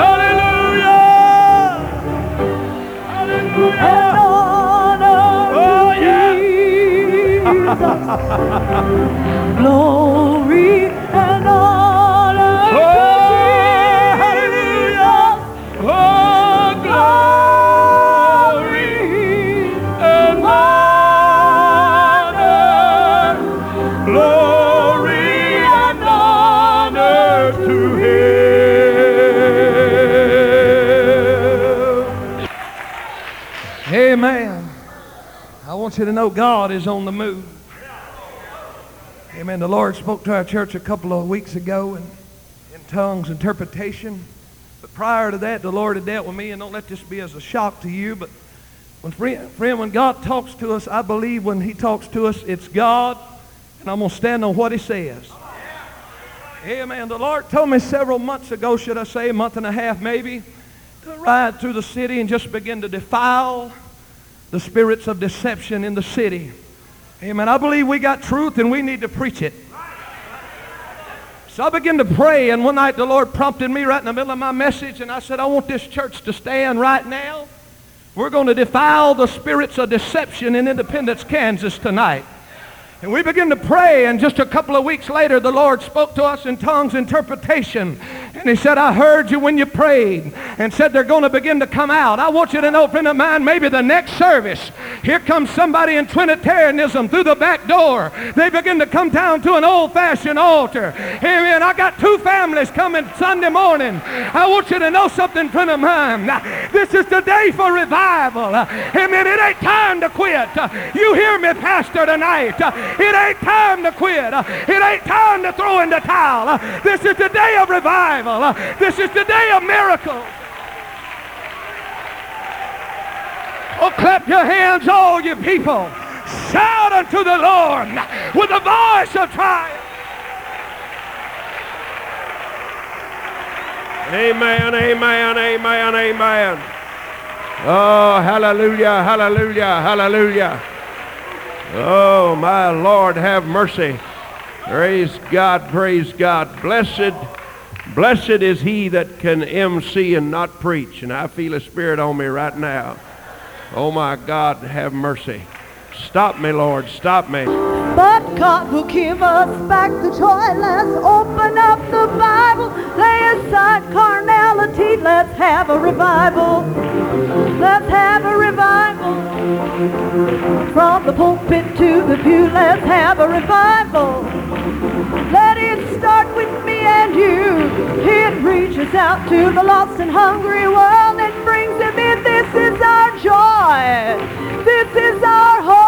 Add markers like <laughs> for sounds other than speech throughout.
Hallelujah. Hallelujah. Oh, yeah. <laughs> Glory want you to know God is on the move. Amen. The Lord spoke to our church a couple of weeks ago in, in tongues interpretation. But prior to that, the Lord had dealt with me, and don't let this be as a shock to you, but when friend, friend, when God talks to us, I believe when he talks to us, it's God, and I'm going to stand on what he says. Amen. The Lord told me several months ago, should I say, a month and a half maybe, to ride through the city and just begin to defile the spirits of deception in the city. Amen. I believe we got truth and we need to preach it. So I began to pray, and one night the Lord prompted me right in the middle of my message, and I said, I want this church to stand right now. We're going to defile the spirits of deception in Independence, Kansas tonight. And we began to pray, and just a couple of weeks later, the Lord spoke to us in tongues interpretation. And he said, I heard you when you prayed, and said they're going to begin to come out. I want you to know, friend of mine, maybe the next service, here comes somebody in Trinitarianism through the back door. They begin to come down to an old-fashioned altar. Amen. I got two families coming Sunday morning. I want you to know something, friend of mine. This is the day for revival. Amen. It ain't time to quit. You hear me, Pastor, tonight. It ain't time to quit. It ain't time to throw in the towel. This is the day of revival. This is the day of miracles. Oh, clap your hands, all you people. Shout unto the Lord with a voice of triumph. Amen, amen, amen, amen. Oh, hallelujah, hallelujah, hallelujah. Oh, my Lord, have mercy. Praise God, praise God. Blessed, blessed is he that can MC and not preach. And I feel a spirit on me right now. Oh, my God, have mercy. Stop me, Lord, stop me. But God will give us back the joy. Let's open up the Bible. Lay aside carnality. Let's have a revival. Let's have a revival. From the pulpit to the pew, let's have a revival. Let it start with me and you. It reaches out to the lost and hungry world and brings them in. This is our joy. This is our hope.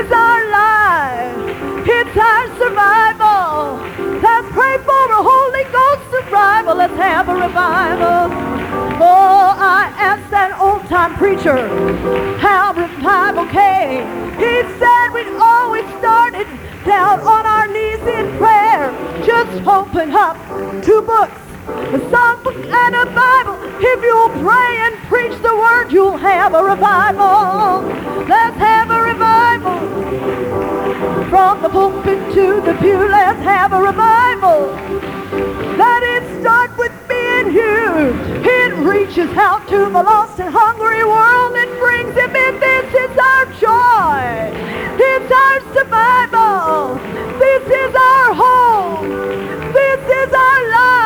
Is our life. It's our survival. Let's pray for a Holy Ghost survival. Let's have a revival. Oh, I asked that old-time preacher how revival came. He said we'd always started down on our knees in prayer. Just open up two books a songbook and a Bible. If you'll pray and preach the word, you'll have a revival. Let's have revival. From the pulpit to the pew, let's have a revival. Let it start with and you. It reaches out to the lost and hungry world and brings them in. This is our joy. It's our survival. This is our home. This is our life.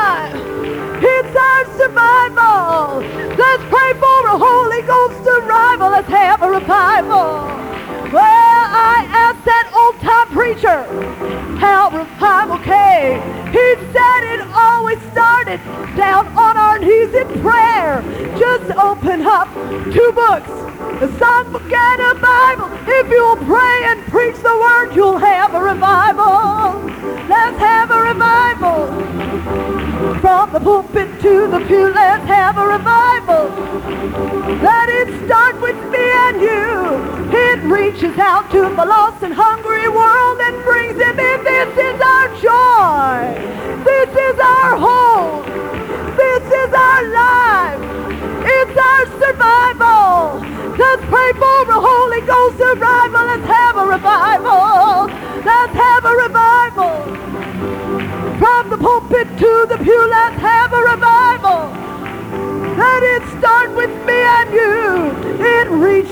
It's our survival. Let's pray for a Holy Ghost arrival. Let's have a revival. Well, I asked that old-time preacher how revival came. He said it always started down on our knees in prayer. Just open up two books, a songbook and a Bible. If you'll pray and preach the word, you'll have a revival. Let's have a revival. From the pulpit to the pew, let's have a revival. Let it start with me and you. It reaches out to the lost and hungry world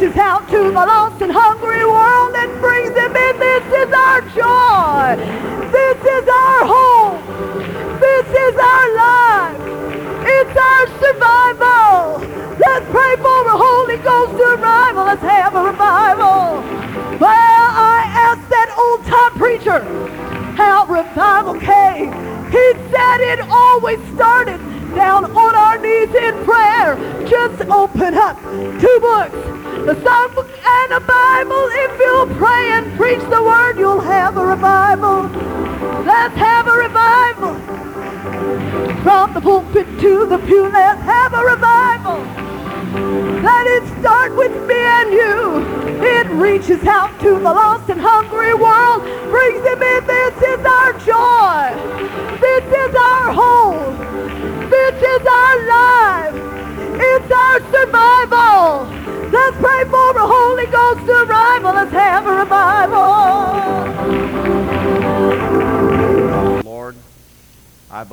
reaches out to the lost and hungry world and brings them in. This is our joy. This is our hope. This is our life. It's our survival. Let's pray for a Holy Ghost revival. Let's have a revival. Well, I asked that old-time preacher how revival came. He said it always started down on our knees in prayer. Just open up two books, the songbook and the Bible. If you'll pray and preach the word, you'll have a revival. Let's have a revival. From the pulpit to the pew, let's have a revival. Let it start with me and you. It reaches out to the lost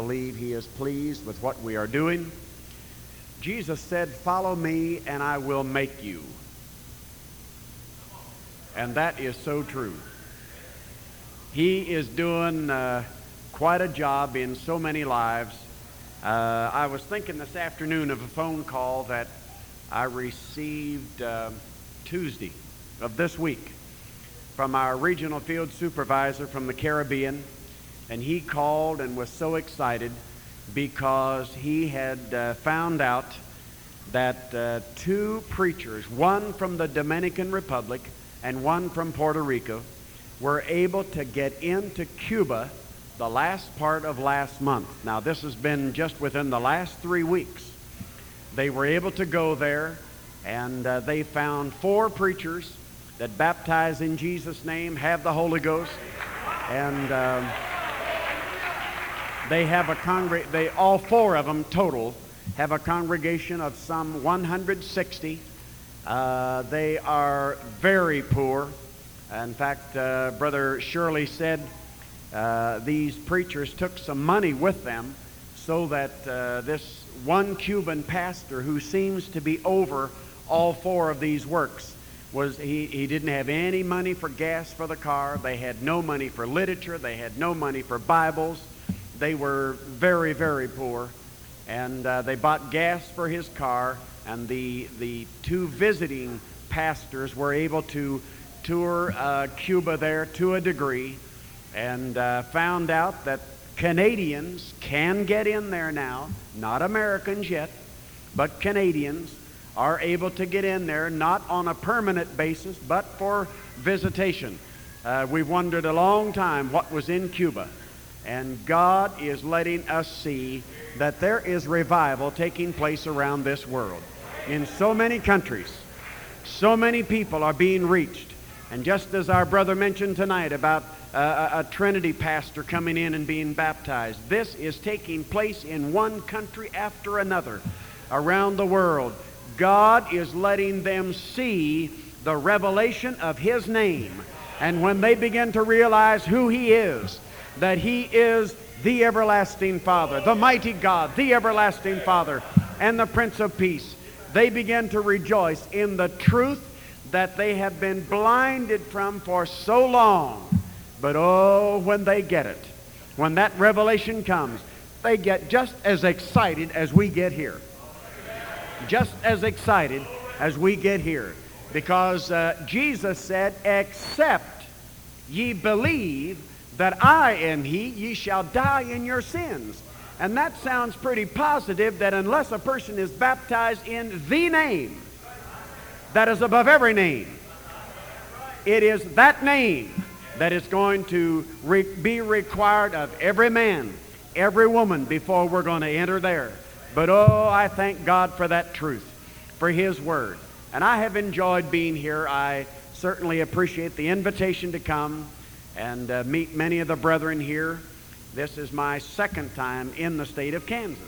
believe he is pleased with what we are doing. Jesus said, Follow me, and I will make you. And that is so true. He is doing uh, quite a job in so many lives. Uh, I was thinking this afternoon of a phone call that I received uh, Tuesday of this week from our regional field supervisor from the Caribbean. And he called and was so excited because he had uh, found out that uh, two preachers, one from the Dominican Republic and one from Puerto Rico, were able to get into Cuba the last part of last month. Now, this has been just within the last three weeks. They were able to go there, and uh, they found four preachers that baptize in Jesus' name, have the Holy Ghost, and. Um, they have a congregation, they, all four of them total, have a congregation of some 160. Uh, they are very poor. In fact, uh, Brother Shirley said uh, these preachers took some money with them so that uh, this one Cuban pastor who seems to be over all four of these works was he, he didn't have any money for gas for the car. They had no money for literature. They had no money for Bibles. They were very, very poor. And uh, they bought gas for his car, and the, the two visiting pastors were able to tour uh, Cuba there to a degree and uh, found out that Canadians can get in there now, not Americans yet, but Canadians are able to get in there, not on a permanent basis, but for visitation. Uh, we've wondered a long time what was in Cuba. And God is letting us see that there is revival taking place around this world. In so many countries, so many people are being reached. And just as our brother mentioned tonight about uh, a, a Trinity pastor coming in and being baptized, this is taking place in one country after another around the world. God is letting them see the revelation of His name. And when they begin to realize who He is, that He is the everlasting Father, the mighty God, the everlasting Father, and the Prince of Peace, they begin to rejoice in the truth that they have been blinded from for so long. But oh, when they get it, when that revelation comes, they get just as excited as we get here. Just as excited as we get here. Because uh, Jesus said, except ye believe that I am he, ye shall die in your sins. And that sounds pretty positive that unless a person is baptized in the name that is above every name, it is that name that is going to re- be required of every man, every woman before we're going to enter there. But oh, I thank God for that truth, for His Word. And I have enjoyed being here. I certainly appreciate the invitation to come and uh, meet many of the brethren here. This is my second time in the state of Kansas.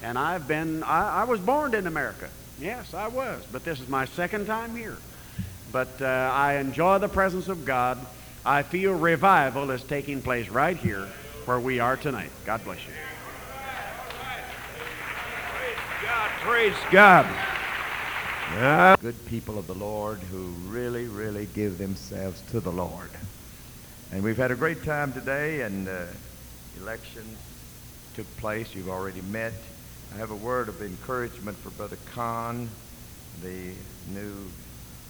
And I've been, I, I was born in America. Yes, I was. But this is my second time here. But uh, I enjoy the presence of God. I feel revival is taking place right here where we are tonight. God bless you. Praise God, praise God. Good people of the Lord who really, really give themselves to the Lord. And we've had a great time today, and uh, elections took place. You've already met. I have a word of encouragement for Brother Kahn, the new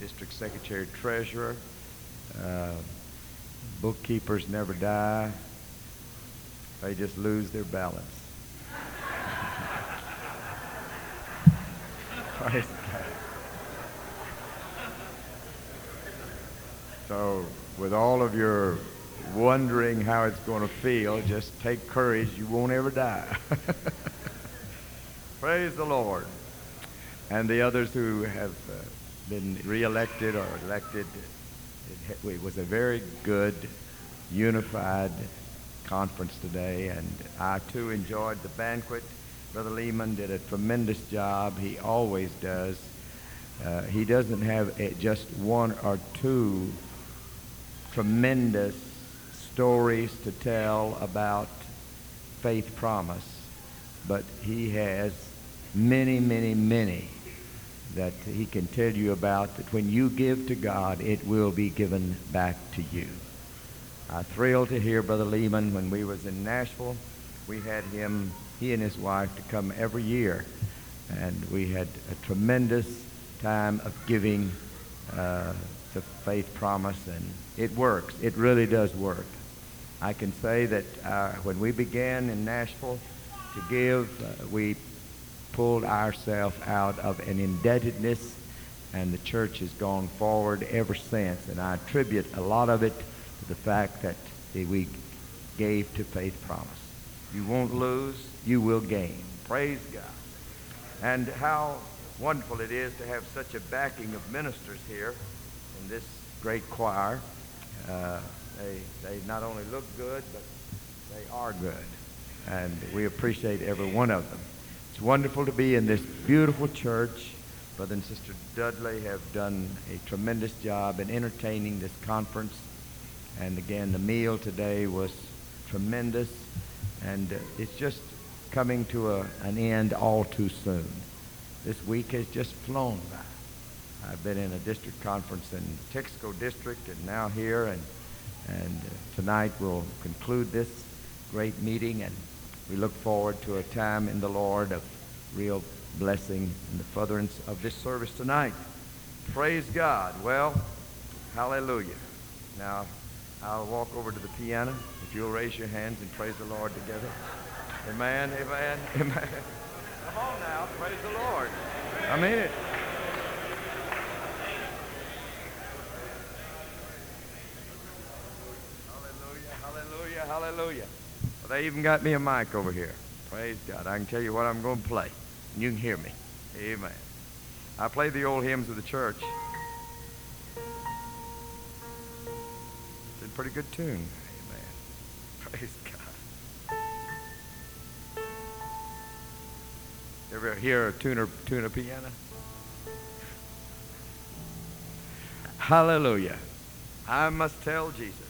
district secretary treasurer. Uh, bookkeepers never die. They just lose their balance. <laughs> So, with all of your wondering how it's going to feel, just take courage. You won't ever die. <laughs> Praise the Lord. And the others who have uh, been reelected or elected, it, it was a very good, unified conference today, and I too enjoyed the banquet. Brother Lehman did a tremendous job. He always does. Uh, he doesn't have a, just one or two tremendous stories to tell about faith promise, but he has many, many, many that he can tell you about that when you give to God, it will be given back to you. I'm thrilled to hear Brother Lehman when we was in Nashville. We had him, he and his wife, to come every year, and we had a tremendous time of giving uh, to Faith Promise, and it works. It really does work. I can say that uh, when we began in Nashville to give, uh, we pulled ourselves out of an indebtedness, and the church has gone forward ever since. And I attribute a lot of it to the fact that we gave to Faith Promise. You won't lose, you will gain. Praise God. And how wonderful it is to have such a backing of ministers here in this great choir. Uh, they, they not only look good, but they are good. And we appreciate every one of them. It's wonderful to be in this beautiful church. Brother and Sister Dudley have done a tremendous job in entertaining this conference. And again, the meal today was tremendous. And it's just coming to a, an end all too soon. This week has just flown by. I've been in a district conference in Texico District and now here. And, and uh, tonight we'll conclude this great meeting. And we look forward to a time in the Lord of real blessing in the furtherance of this service tonight. Praise God. Well, hallelujah. Now, I'll walk over to the piano. If you'll raise your hands and praise the Lord together. Amen, amen, amen. Come on now, praise the Lord. I mean it. Hallelujah. Well, they even got me a mic over here. Praise God. I can tell you what I'm going to play. And you can hear me. Amen. I play the old hymns of the church. It's a pretty good tune. Amen. <laughs> Praise God. Ever hear a tuner tune a piano? <laughs> Hallelujah. I must tell Jesus.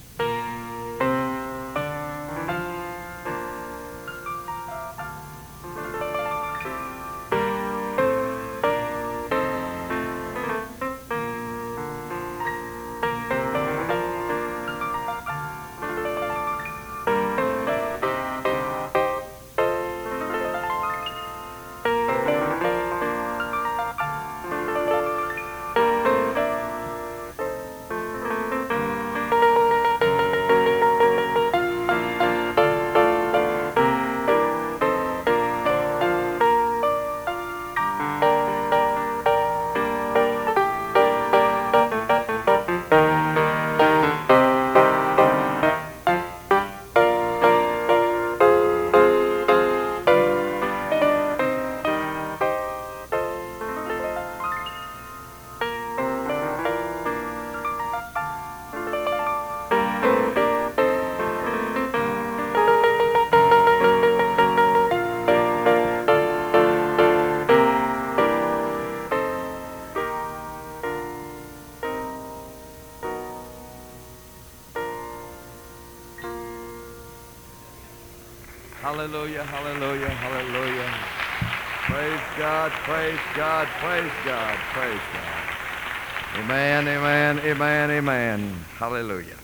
Praise God, praise God, praise God. Amen, amen, amen, amen. Hallelujah.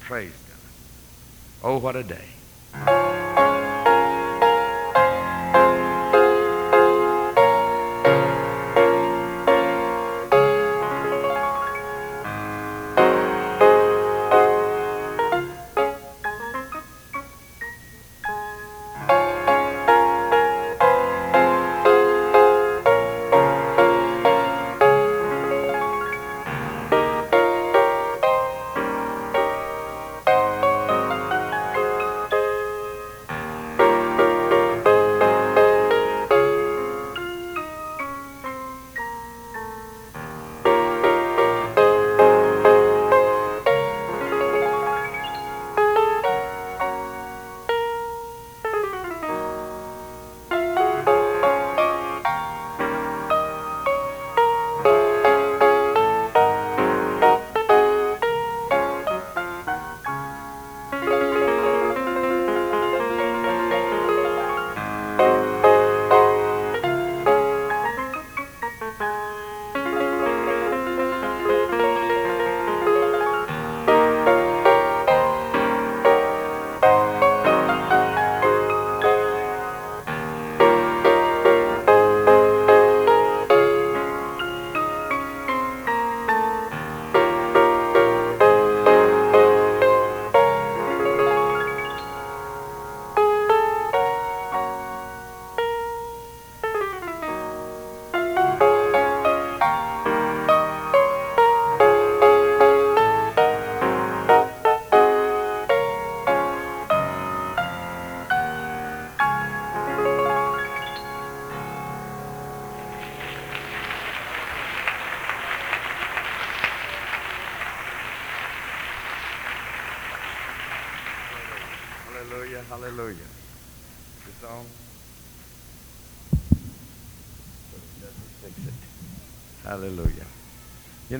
Praise God. Oh, what a day.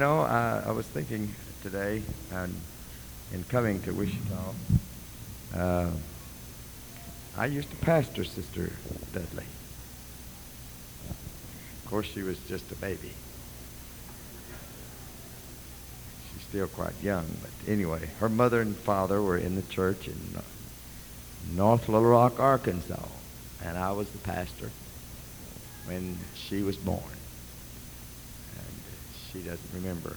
Know, I, I was thinking today and in coming to Wichita, uh, I used to pastor Sister Dudley. Of course, she was just a baby. She's still quite young, but anyway, her mother and father were in the church in uh, North Little Rock, Arkansas, and I was the pastor when she was born. Doesn't remember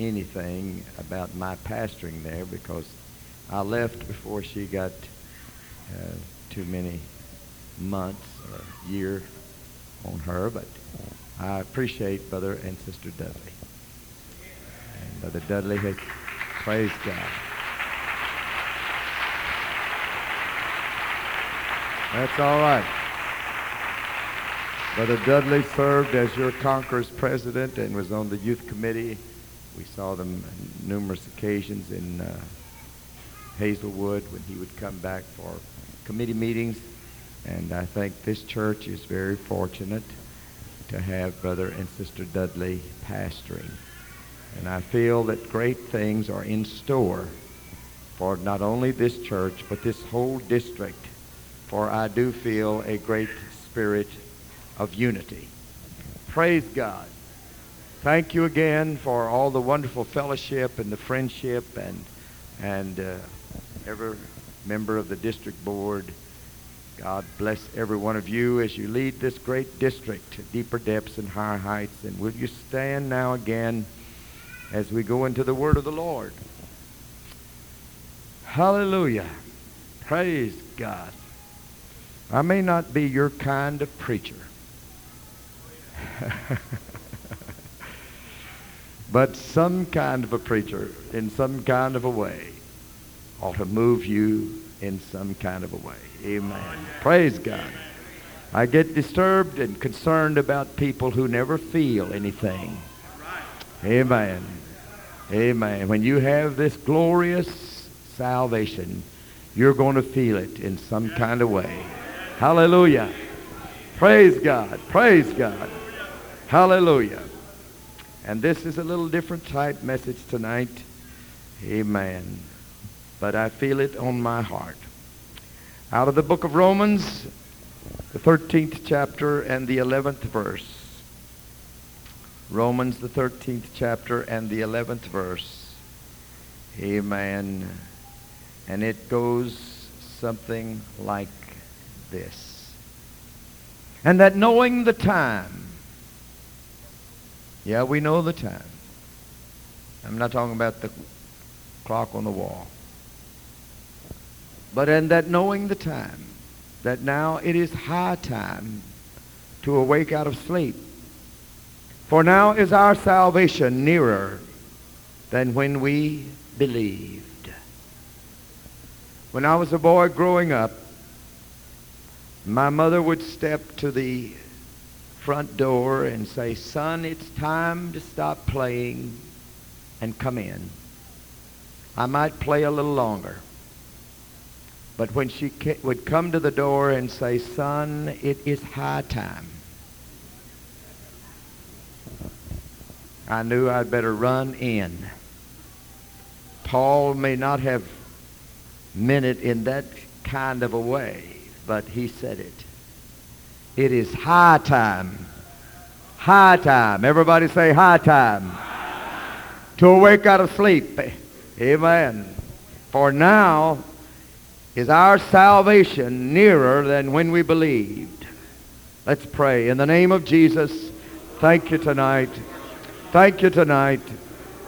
anything about my pastoring there because I left before she got uh, too many months or year on her, but I appreciate Brother and Sister Dudley. And Brother Dudley has praised God. That's all right. Brother Dudley served as your Conqueror's president and was on the youth committee. We saw them numerous occasions in uh, Hazelwood when he would come back for committee meetings. And I think this church is very fortunate to have Brother and Sister Dudley pastoring. And I feel that great things are in store for not only this church, but this whole district. For I do feel a great spirit of unity. Praise God. Thank you again for all the wonderful fellowship and the friendship and, and uh, every member of the district board. God bless every one of you as you lead this great district to deeper depths and higher heights. And will you stand now again as we go into the word of the Lord? Hallelujah. Praise God. I may not be your kind of preacher. <laughs> but some kind of a preacher in some kind of a way ought to move you in some kind of a way. Amen. Praise God. I get disturbed and concerned about people who never feel anything. Amen. Amen. When you have this glorious salvation, you're going to feel it in some kind of way. Hallelujah. Praise God. Praise God. Hallelujah. And this is a little different type message tonight. Amen. But I feel it on my heart. Out of the book of Romans, the 13th chapter and the 11th verse. Romans, the 13th chapter and the 11th verse. Amen. And it goes something like this. And that knowing the time, yeah, we know the time. I'm not talking about the clock on the wall. But in that knowing the time, that now it is high time to awake out of sleep. For now is our salvation nearer than when we believed. When I was a boy growing up, my mother would step to the front door and say, son, it's time to stop playing and come in. I might play a little longer. But when she would come to the door and say, son, it is high time, I knew I'd better run in. Paul may not have meant it in that kind of a way, but he said it. It is high time. High time. Everybody say high time. To awake out of sleep. Amen. For now is our salvation nearer than when we believed. Let's pray. In the name of Jesus, thank you tonight. Thank you tonight.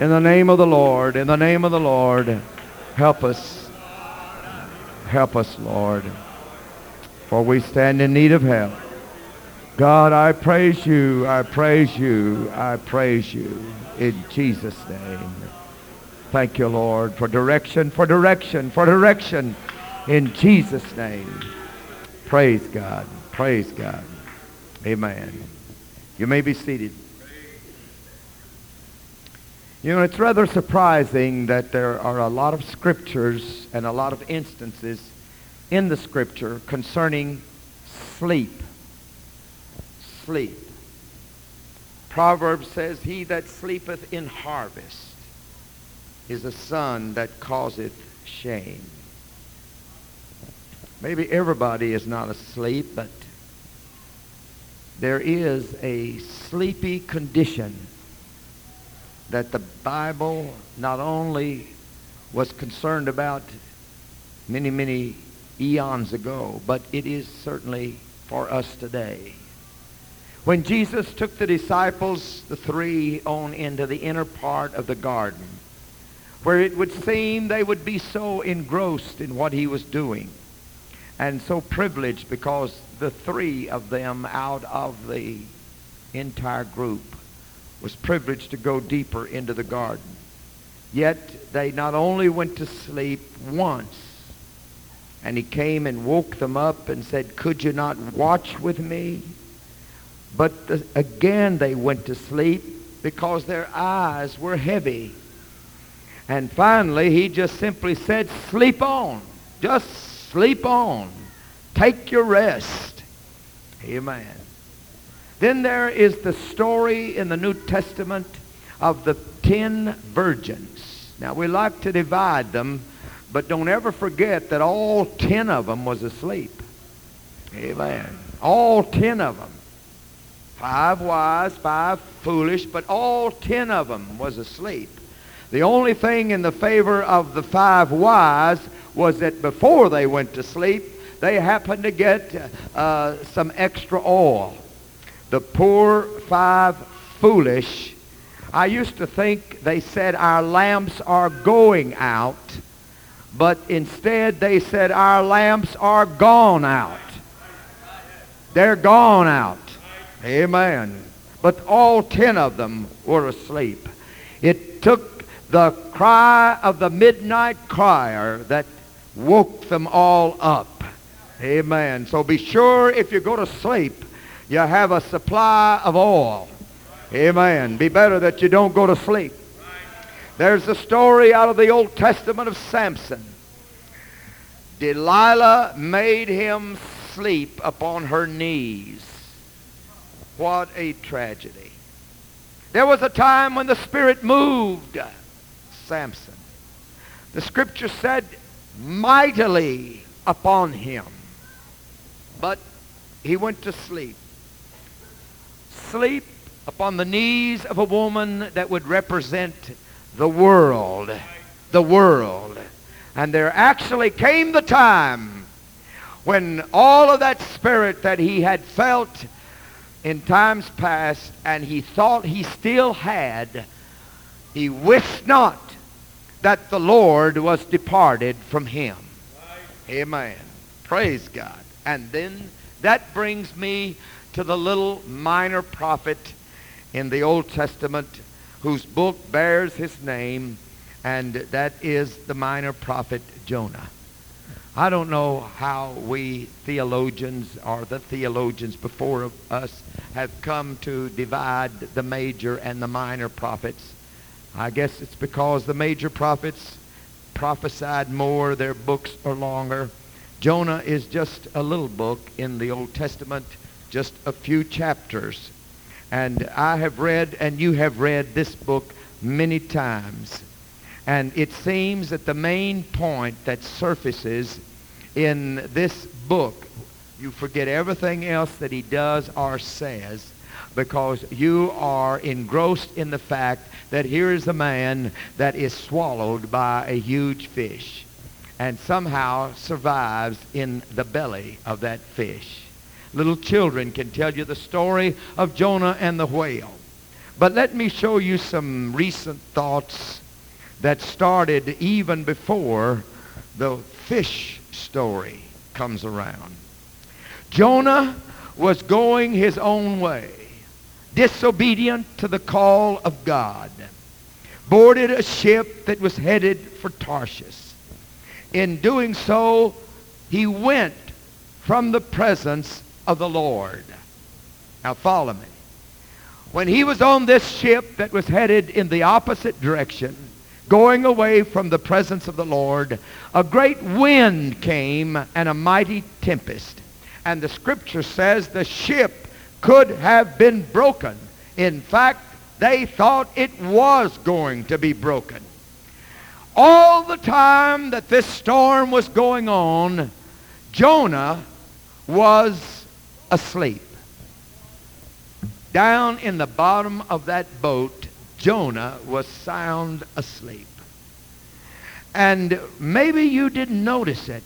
In the name of the Lord, in the name of the Lord, help us. Help us, Lord. For we stand in need of help. God, I praise you, I praise you, I praise you in Jesus' name. Thank you, Lord, for direction, for direction, for direction in Jesus' name. Praise God. Praise God. Amen. You may be seated. You know, it's rather surprising that there are a lot of scriptures and a lot of instances in the scripture concerning sleep sleep. Proverbs says, He that sleepeth in harvest is a son that causeth shame. Maybe everybody is not asleep, but there is a sleepy condition that the Bible not only was concerned about many, many eons ago, but it is certainly for us today. When Jesus took the disciples, the three, on into the inner part of the garden, where it would seem they would be so engrossed in what he was doing and so privileged because the three of them out of the entire group was privileged to go deeper into the garden. Yet they not only went to sleep once, and he came and woke them up and said, Could you not watch with me? But again they went to sleep because their eyes were heavy. And finally he just simply said, sleep on. Just sleep on. Take your rest. Amen. Then there is the story in the New Testament of the ten virgins. Now we like to divide them, but don't ever forget that all ten of them was asleep. Amen. All ten of them. Five wise, five foolish, but all ten of them was asleep. The only thing in the favor of the five wise was that before they went to sleep, they happened to get uh, some extra oil. The poor five foolish, I used to think they said our lamps are going out, but instead they said our lamps are gone out. They're gone out. Amen. But all ten of them were asleep. It took the cry of the midnight crier that woke them all up. Amen. So be sure if you go to sleep, you have a supply of oil. Amen. Be better that you don't go to sleep. There's a story out of the Old Testament of Samson. Delilah made him sleep upon her knees. What a tragedy. There was a time when the Spirit moved Samson. The scripture said, mightily upon him. But he went to sleep. Sleep upon the knees of a woman that would represent the world. The world. And there actually came the time when all of that spirit that he had felt in times past and he thought he still had, he wist not that the Lord was departed from him. Amen. Praise God. And then that brings me to the little minor prophet in the Old Testament whose book bears his name, and that is the minor prophet Jonah. I don't know how we theologians or the theologians before us have come to divide the major and the minor prophets. I guess it's because the major prophets prophesied more, their books are longer. Jonah is just a little book in the Old Testament, just a few chapters. And I have read, and you have read this book many times. And it seems that the main point that surfaces in this book, you forget everything else that he does or says because you are engrossed in the fact that here is a man that is swallowed by a huge fish and somehow survives in the belly of that fish. Little children can tell you the story of Jonah and the whale. But let me show you some recent thoughts that started even before the fish story comes around. Jonah was going his own way, disobedient to the call of God, boarded a ship that was headed for Tarshish. In doing so, he went from the presence of the Lord. Now follow me. When he was on this ship that was headed in the opposite direction, going away from the presence of the Lord, a great wind came and a mighty tempest. And the scripture says the ship could have been broken. In fact, they thought it was going to be broken. All the time that this storm was going on, Jonah was asleep. Down in the bottom of that boat, Jonah was sound asleep. And maybe you didn't notice it,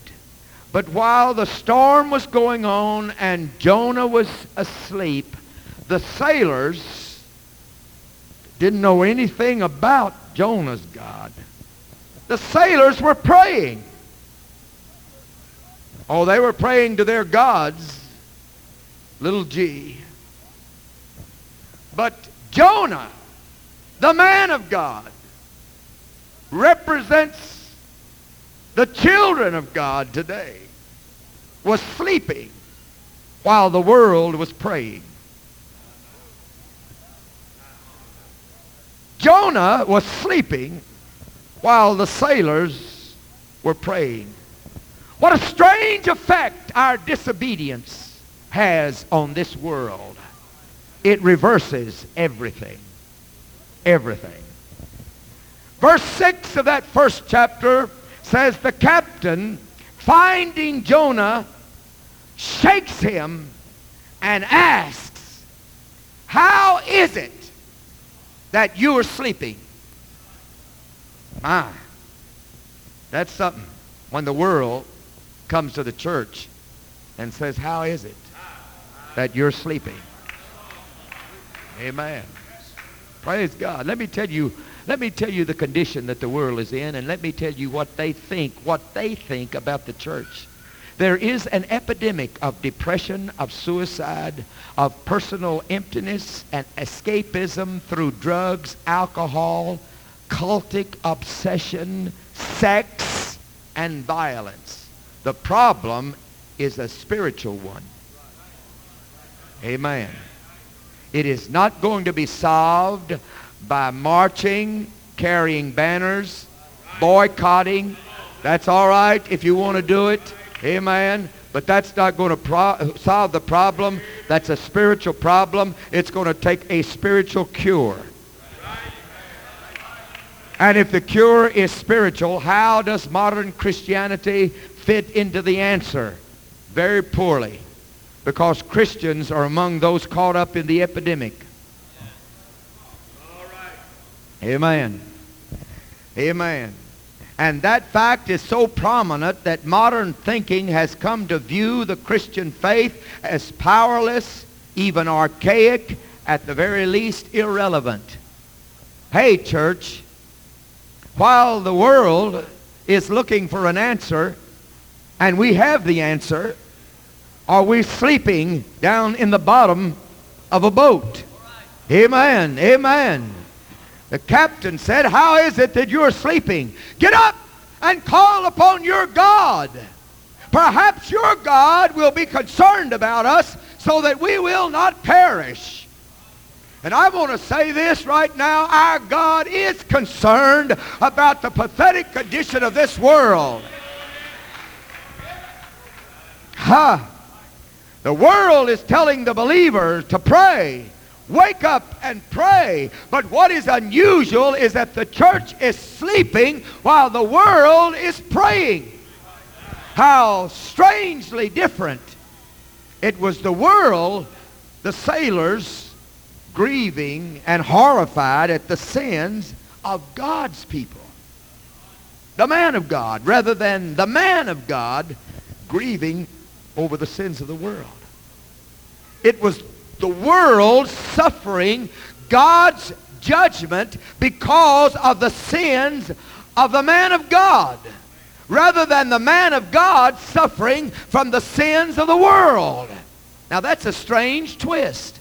but while the storm was going on and Jonah was asleep, the sailors didn't know anything about Jonah's God. The sailors were praying. Oh, they were praying to their gods, little g. But Jonah, the man of God, represents the children of God today, was sleeping while the world was praying. Jonah was sleeping while the sailors were praying. What a strange effect our disobedience has on this world. It reverses everything. Everything. Verse 6 of that first chapter says the captain, finding Jonah, shakes him and asks, How is it that you are sleeping? My, that's something. When the world comes to the church and says, How is it that you're sleeping? Amen. Praise God. Let me tell you, let me tell you the condition that the world is in, and let me tell you what they think, what they think about the church. There is an epidemic of depression, of suicide, of personal emptiness and escapism through drugs, alcohol, cultic obsession, sex, and violence. The problem is a spiritual one. Amen. It is not going to be solved by marching, carrying banners, boycotting. That's all right if you want to do it. Amen. But that's not going to pro- solve the problem. That's a spiritual problem. It's going to take a spiritual cure. And if the cure is spiritual, how does modern Christianity fit into the answer very poorly because Christians are among those caught up in the epidemic. Amen. Amen. And that fact is so prominent that modern thinking has come to view the Christian faith as powerless, even archaic, at the very least irrelevant. Hey, church, while the world is looking for an answer, and we have the answer, are we sleeping down in the bottom of a boat? Amen. Amen. The captain said, How is it that you're sleeping? Get up and call upon your God. Perhaps your God will be concerned about us so that we will not perish. And I want to say this right now. Our God is concerned about the pathetic condition of this world. Ha! Huh. The world is telling the believer to pray. Wake up and pray. But what is unusual is that the church is sleeping while the world is praying. How strangely different. It was the world, the sailors, grieving and horrified at the sins of God's people. The man of God, rather than the man of God grieving over the sins of the world. It was the world suffering God's judgment because of the sins of the man of God rather than the man of God suffering from the sins of the world. Now that's a strange twist.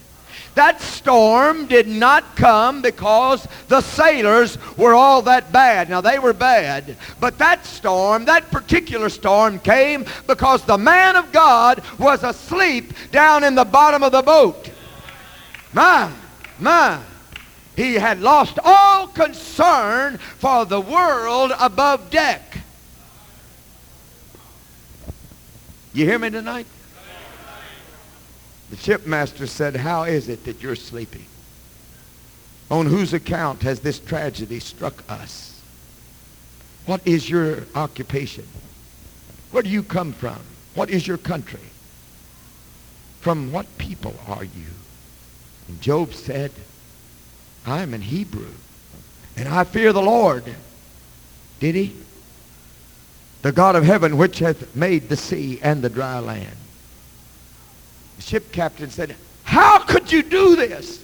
That storm did not come because the sailors were all that bad. Now, they were bad. But that storm, that particular storm came because the man of God was asleep down in the bottom of the boat. My, my. He had lost all concern for the world above deck. You hear me tonight? The shipmaster said, How is it that you're sleeping? On whose account has this tragedy struck us? What is your occupation? Where do you come from? What is your country? From what people are you? And Job said, I am an Hebrew, and I fear the Lord. Did he? The God of heaven, which hath made the sea and the dry land. The ship captain said, How could you do this?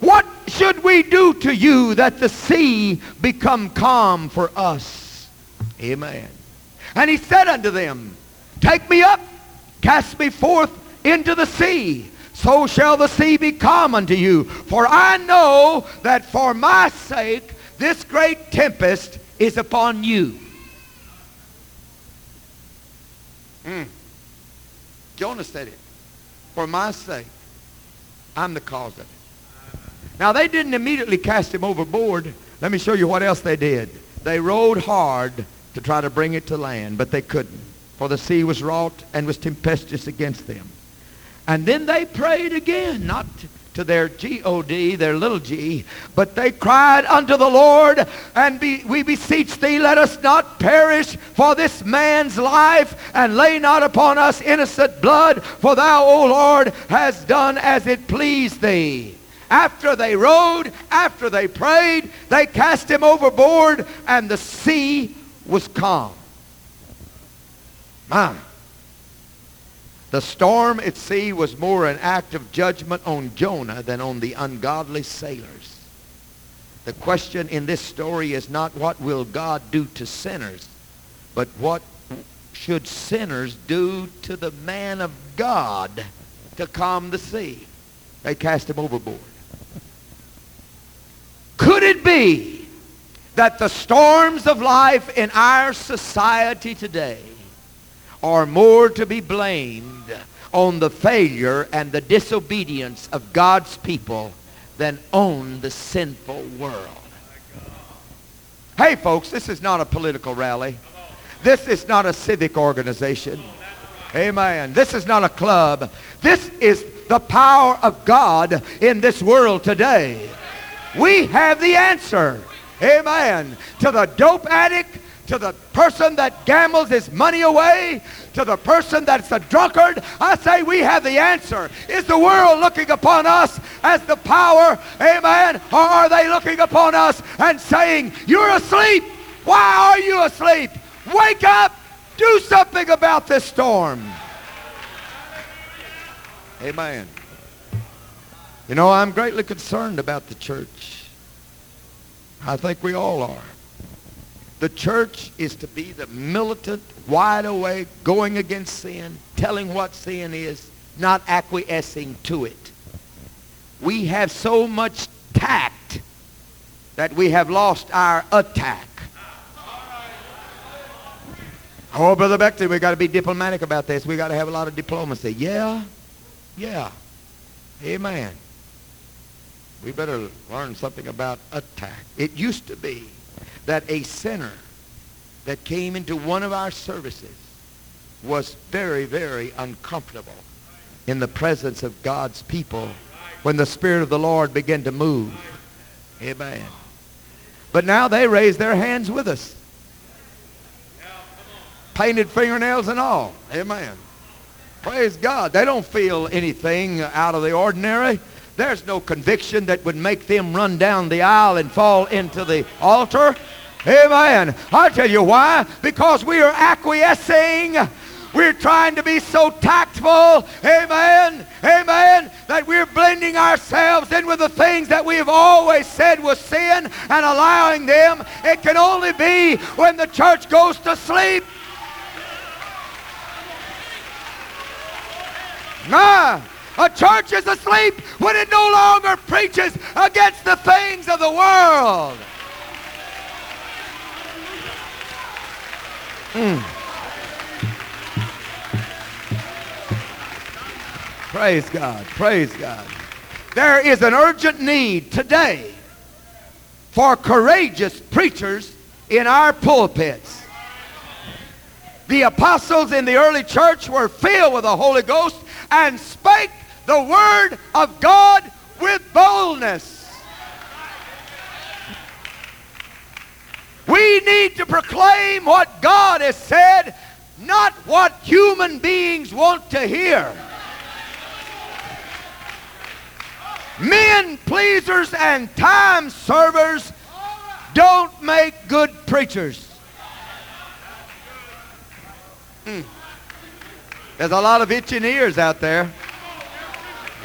What should we do to you that the sea become calm for us? Amen. And he said unto them, Take me up, cast me forth into the sea. So shall the sea be calm unto you. For I know that for my sake this great tempest is upon you. Mm. Jonah said it for my sake. I'm the cause of it. Now, they didn't immediately cast him overboard. Let me show you what else they did. They rowed hard to try to bring it to land, but they couldn't, for the sea was wrought and was tempestuous against them. And then they prayed again, not to their G-O-D, their little g, but they cried unto the Lord, and be, we beseech thee, let us not perish for this man's life, and lay not upon us innocent blood, for thou, O Lord, hast done as it pleased thee. After they rowed, after they prayed, they cast him overboard, and the sea was calm. My. The storm at sea was more an act of judgment on Jonah than on the ungodly sailors. The question in this story is not what will God do to sinners, but what should sinners do to the man of God to calm the sea? They cast him overboard. Could it be that the storms of life in our society today are more to be blamed on the failure and the disobedience of God's people than on the sinful world. Hey, folks, this is not a political rally. This is not a civic organization. Amen. This is not a club. This is the power of God in this world today. We have the answer. Amen. To the dope addict, to the person that gambles his money away, to the person that's a drunkard, I say we have the answer. Is the world looking upon us as the power, amen, or are they looking upon us and saying, you're asleep? Why are you asleep? Wake up! Do something about this storm. Amen. You know, I'm greatly concerned about the church. I think we all are. The church is to be the militant, wide awake, going against sin, telling what sin is, not acquiescing to it. We have so much tact that we have lost our attack. Oh, Brother Becton, we've got to be diplomatic about this. We've got to have a lot of diplomacy. Yeah, yeah. Amen. We better learn something about attack. It used to be that a sinner that came into one of our services was very, very uncomfortable in the presence of God's people when the Spirit of the Lord began to move. Amen. But now they raise their hands with us. Painted fingernails and all. Amen. Praise God. They don't feel anything out of the ordinary. There's no conviction that would make them run down the aisle and fall into the altar. Amen. I'll tell you why. Because we are acquiescing. We're trying to be so tactful, amen, amen, that we're blending ourselves in with the things that we have always said was sin and allowing them. It can only be when the church goes to sleep. Nah, a church is asleep when it no longer preaches against the things of the world. Mm. Praise God. Praise God. There is an urgent need today for courageous preachers in our pulpits. The apostles in the early church were filled with the Holy Ghost and spake the word of God with boldness. We need to proclaim what God has said, not what human beings want to hear. Men pleasers and time servers don't make good preachers. Mm. There's a lot of itching ears out there.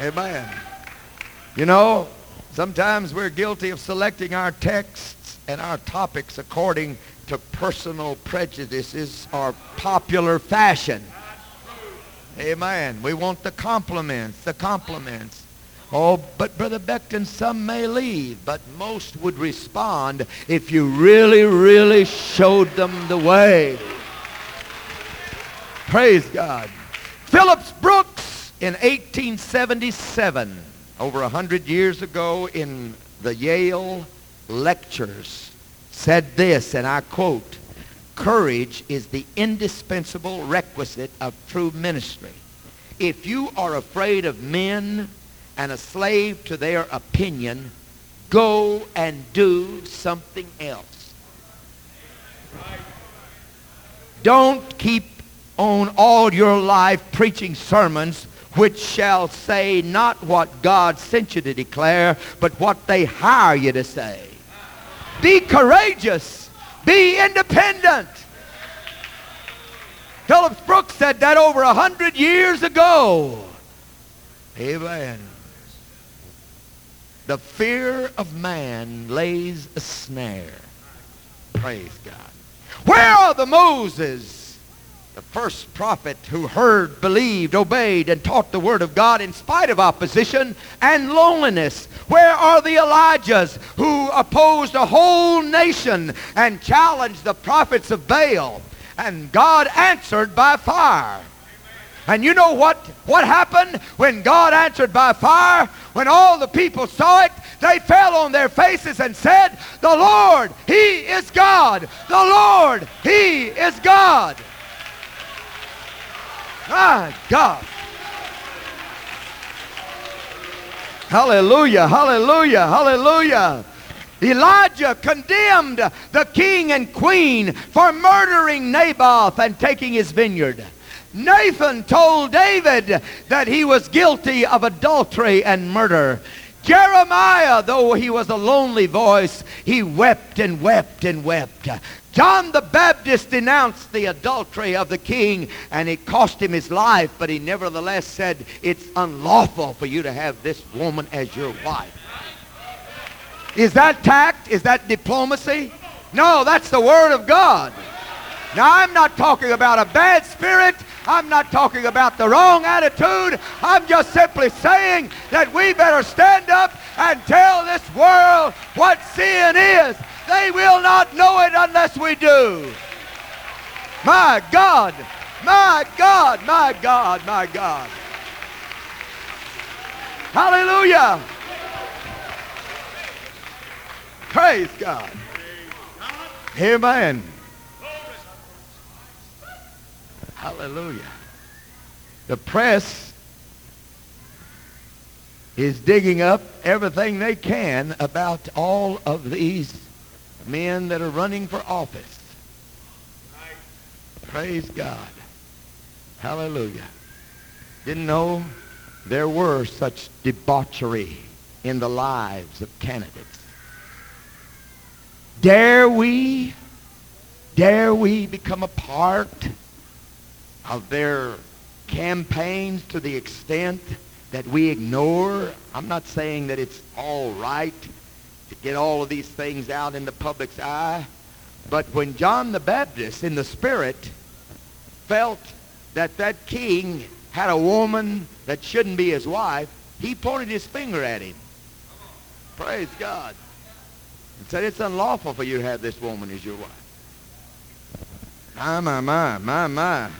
Amen. You know, sometimes we're guilty of selecting our texts and our topics according to personal prejudices or popular fashion. Amen. We want the compliments, the compliments. Oh, but Brother Becton, some may leave, but most would respond if you really, really showed them the way. Praise God. Phillips Brooks in 1877, over a hundred years ago in the Yale lectures, said this, and I quote, courage is the indispensable requisite of true ministry. If you are afraid of men and a slave to their opinion, go and do something else. Don't keep on all your life preaching sermons which shall say not what God sent you to declare, but what they hire you to say. Be courageous. Be independent. Phillips Brooks said that over a hundred years ago. Amen. The fear of man lays a snare. Praise God. Where are the Moses, the first prophet who heard, believed, obeyed, and taught the word of God in spite of opposition and loneliness? Where are the Elijahs who opposed a whole nation and challenged the prophets of Baal? And God answered by fire. And you know what, what happened when God answered by fire? When all the people saw it, they fell on their faces and said, The Lord, He is God. The Lord, He is God. My God. Hallelujah, hallelujah, hallelujah. Elijah condemned the king and queen for murdering Naboth and taking his vineyard. Nathan told David that he was guilty of adultery and murder. Jeremiah, though he was a lonely voice, he wept and wept and wept. John the Baptist denounced the adultery of the king and it cost him his life, but he nevertheless said, It's unlawful for you to have this woman as your wife. Is that tact? Is that diplomacy? No, that's the Word of God. Now, I'm not talking about a bad spirit. I'm not talking about the wrong attitude. I'm just simply saying that we better stand up and tell this world what sin is. They will not know it unless we do. My God, my God, my God, my God. Hallelujah. Praise God. Amen. Hallelujah. The press is digging up everything they can about all of these men that are running for office. Praise God. Hallelujah. Didn't know there were such debauchery in the lives of candidates. Dare we, dare we become a part of their campaigns to the extent that we ignore? I'm not saying that it's all right get all of these things out in the public's eye, but when John the Baptist in the Spirit felt that that king had a woman that shouldn't be his wife, he pointed his finger at him. Praise God and said, it's unlawful for you to have this woman as your wife. My, my, my, my, my.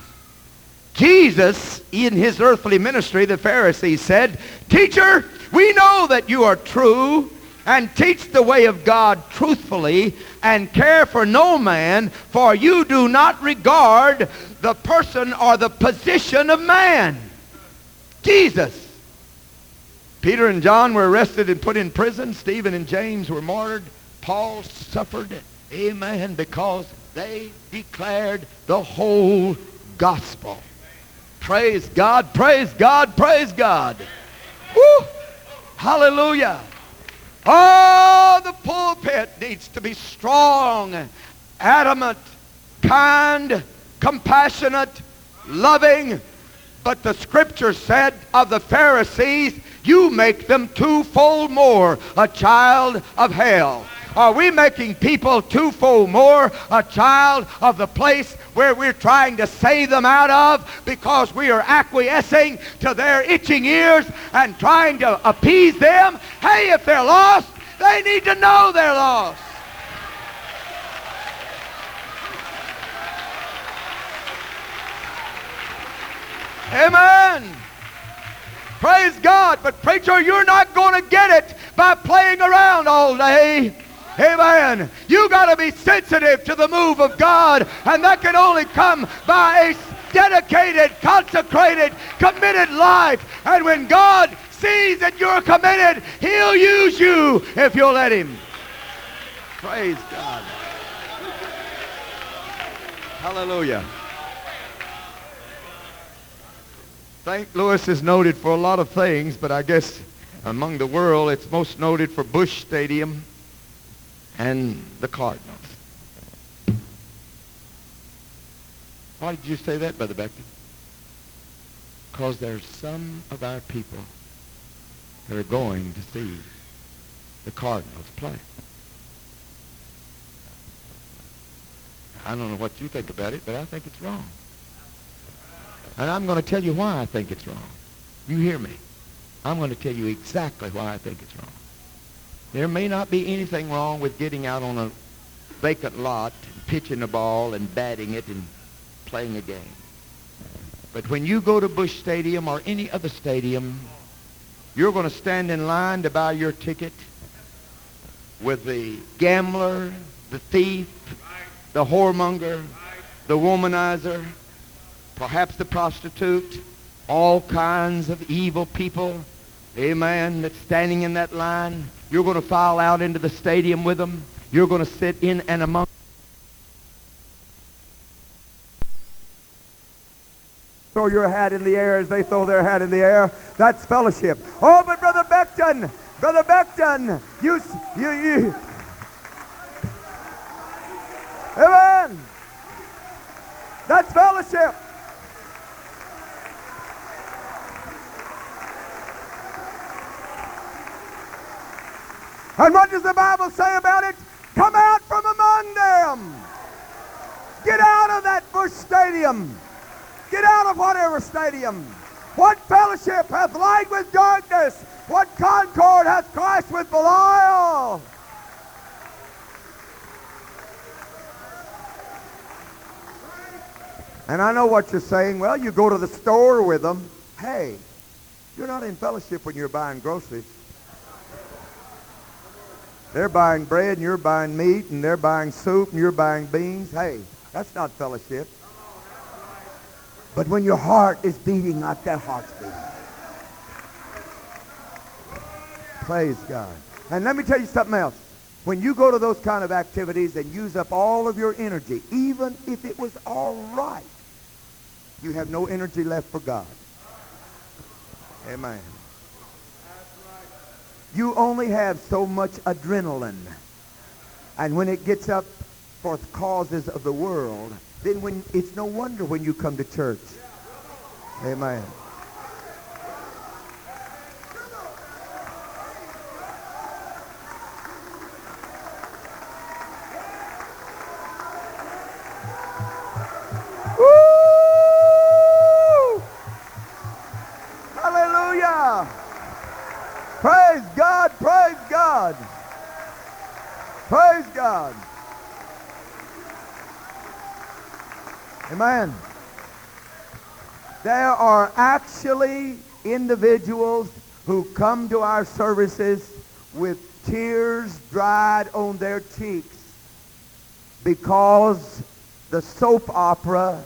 Jesus, in his earthly ministry, the Pharisees said, Teacher, we know that you are true and teach the way of God truthfully and care for no man, for you do not regard the person or the position of man. Jesus. Peter and John were arrested and put in prison. Stephen and James were martyred. Paul suffered, amen, because they declared the whole gospel. Praise God, praise God, praise God. Woo! Hallelujah. Oh, the pulpit needs to be strong, adamant, kind, compassionate, loving. But the scripture said of the Pharisees, you make them twofold more a child of hell. Are we making people twofold more a child of the place where we're trying to save them out of because we are acquiescing to their itching ears and trying to appease them? Hey, if they're lost, they need to know they're lost. Amen. Praise God. But preacher, you're not going to get it by playing around all day. Amen. You got to be sensitive to the move of God, and that can only come by a dedicated, consecrated, committed life. And when God sees that you're committed, he'll use you if you'll let him. Praise God. Hallelujah. St. Louis is noted for a lot of things, but I guess among the world it's most noted for Busch Stadium and the Cardinals. Why did you say that, Brother Becton? Because there's some of our people that are going to see the Cardinals play. I don't know what you think about it, but I think it's wrong. And I'm going to tell you why I think it's wrong. You hear me. I'm going to tell you exactly why I think it's wrong. There may not be anything wrong with getting out on a vacant lot, pitching a ball and batting it and playing a game. But when you go to Busch Stadium or any other stadium, you're going to stand in line to buy your ticket with the gambler, the thief, the whoremonger, the womanizer, perhaps the prostitute, all kinds of evil people amen, that's standing in that line. You're going to file out into the stadium with them. You're going to sit in and among Throw your hat in the air as they throw their hat in the air. That's fellowship. Oh, but Brother Becton, Brother Becton, you, you, you. Amen. That's fellowship. And what does the Bible say about it? Come out from among them. Get out of that Busch Stadium. Get out of whatever stadium. What fellowship hath light with darkness? What concord hath Christ with Belial? And I know what you're saying. Well, you go to the store with them. Hey, you're not in fellowship when you're buying groceries. They're buying bread and you're buying meat and they're buying soup and you're buying beans. Hey, that's not fellowship. But when your heart is beating like that heart's beating. Praise God. And let me tell you something else. When you go to those kind of activities and use up all of your energy, even if it was all right, you have no energy left for God. Amen. You only have so much adrenaline. And when it gets up for causes of the world, then when it's no wonder when you come to church. Amen. Amen. There are actually individuals who come to our services with tears dried on their cheeks because the soap opera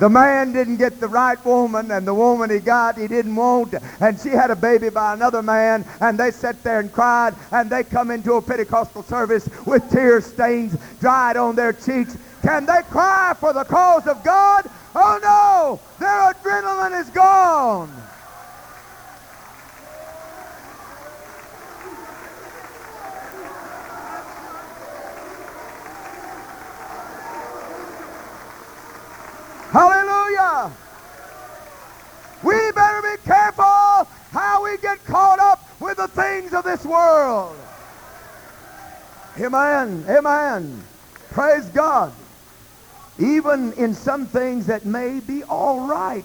The man didn't get the right woman, and the woman he got, he didn't want. And she had a baby by another man, and they sat there and cried, and they come into a Pentecostal service with tear stains dried on their cheeks. Can they cry for the cause of God? Oh no! Their adrenaline is gone. Hallelujah! We better be careful how we get caught up with the things of this world. Amen. Amen. Praise God. Even in some things that may be all right,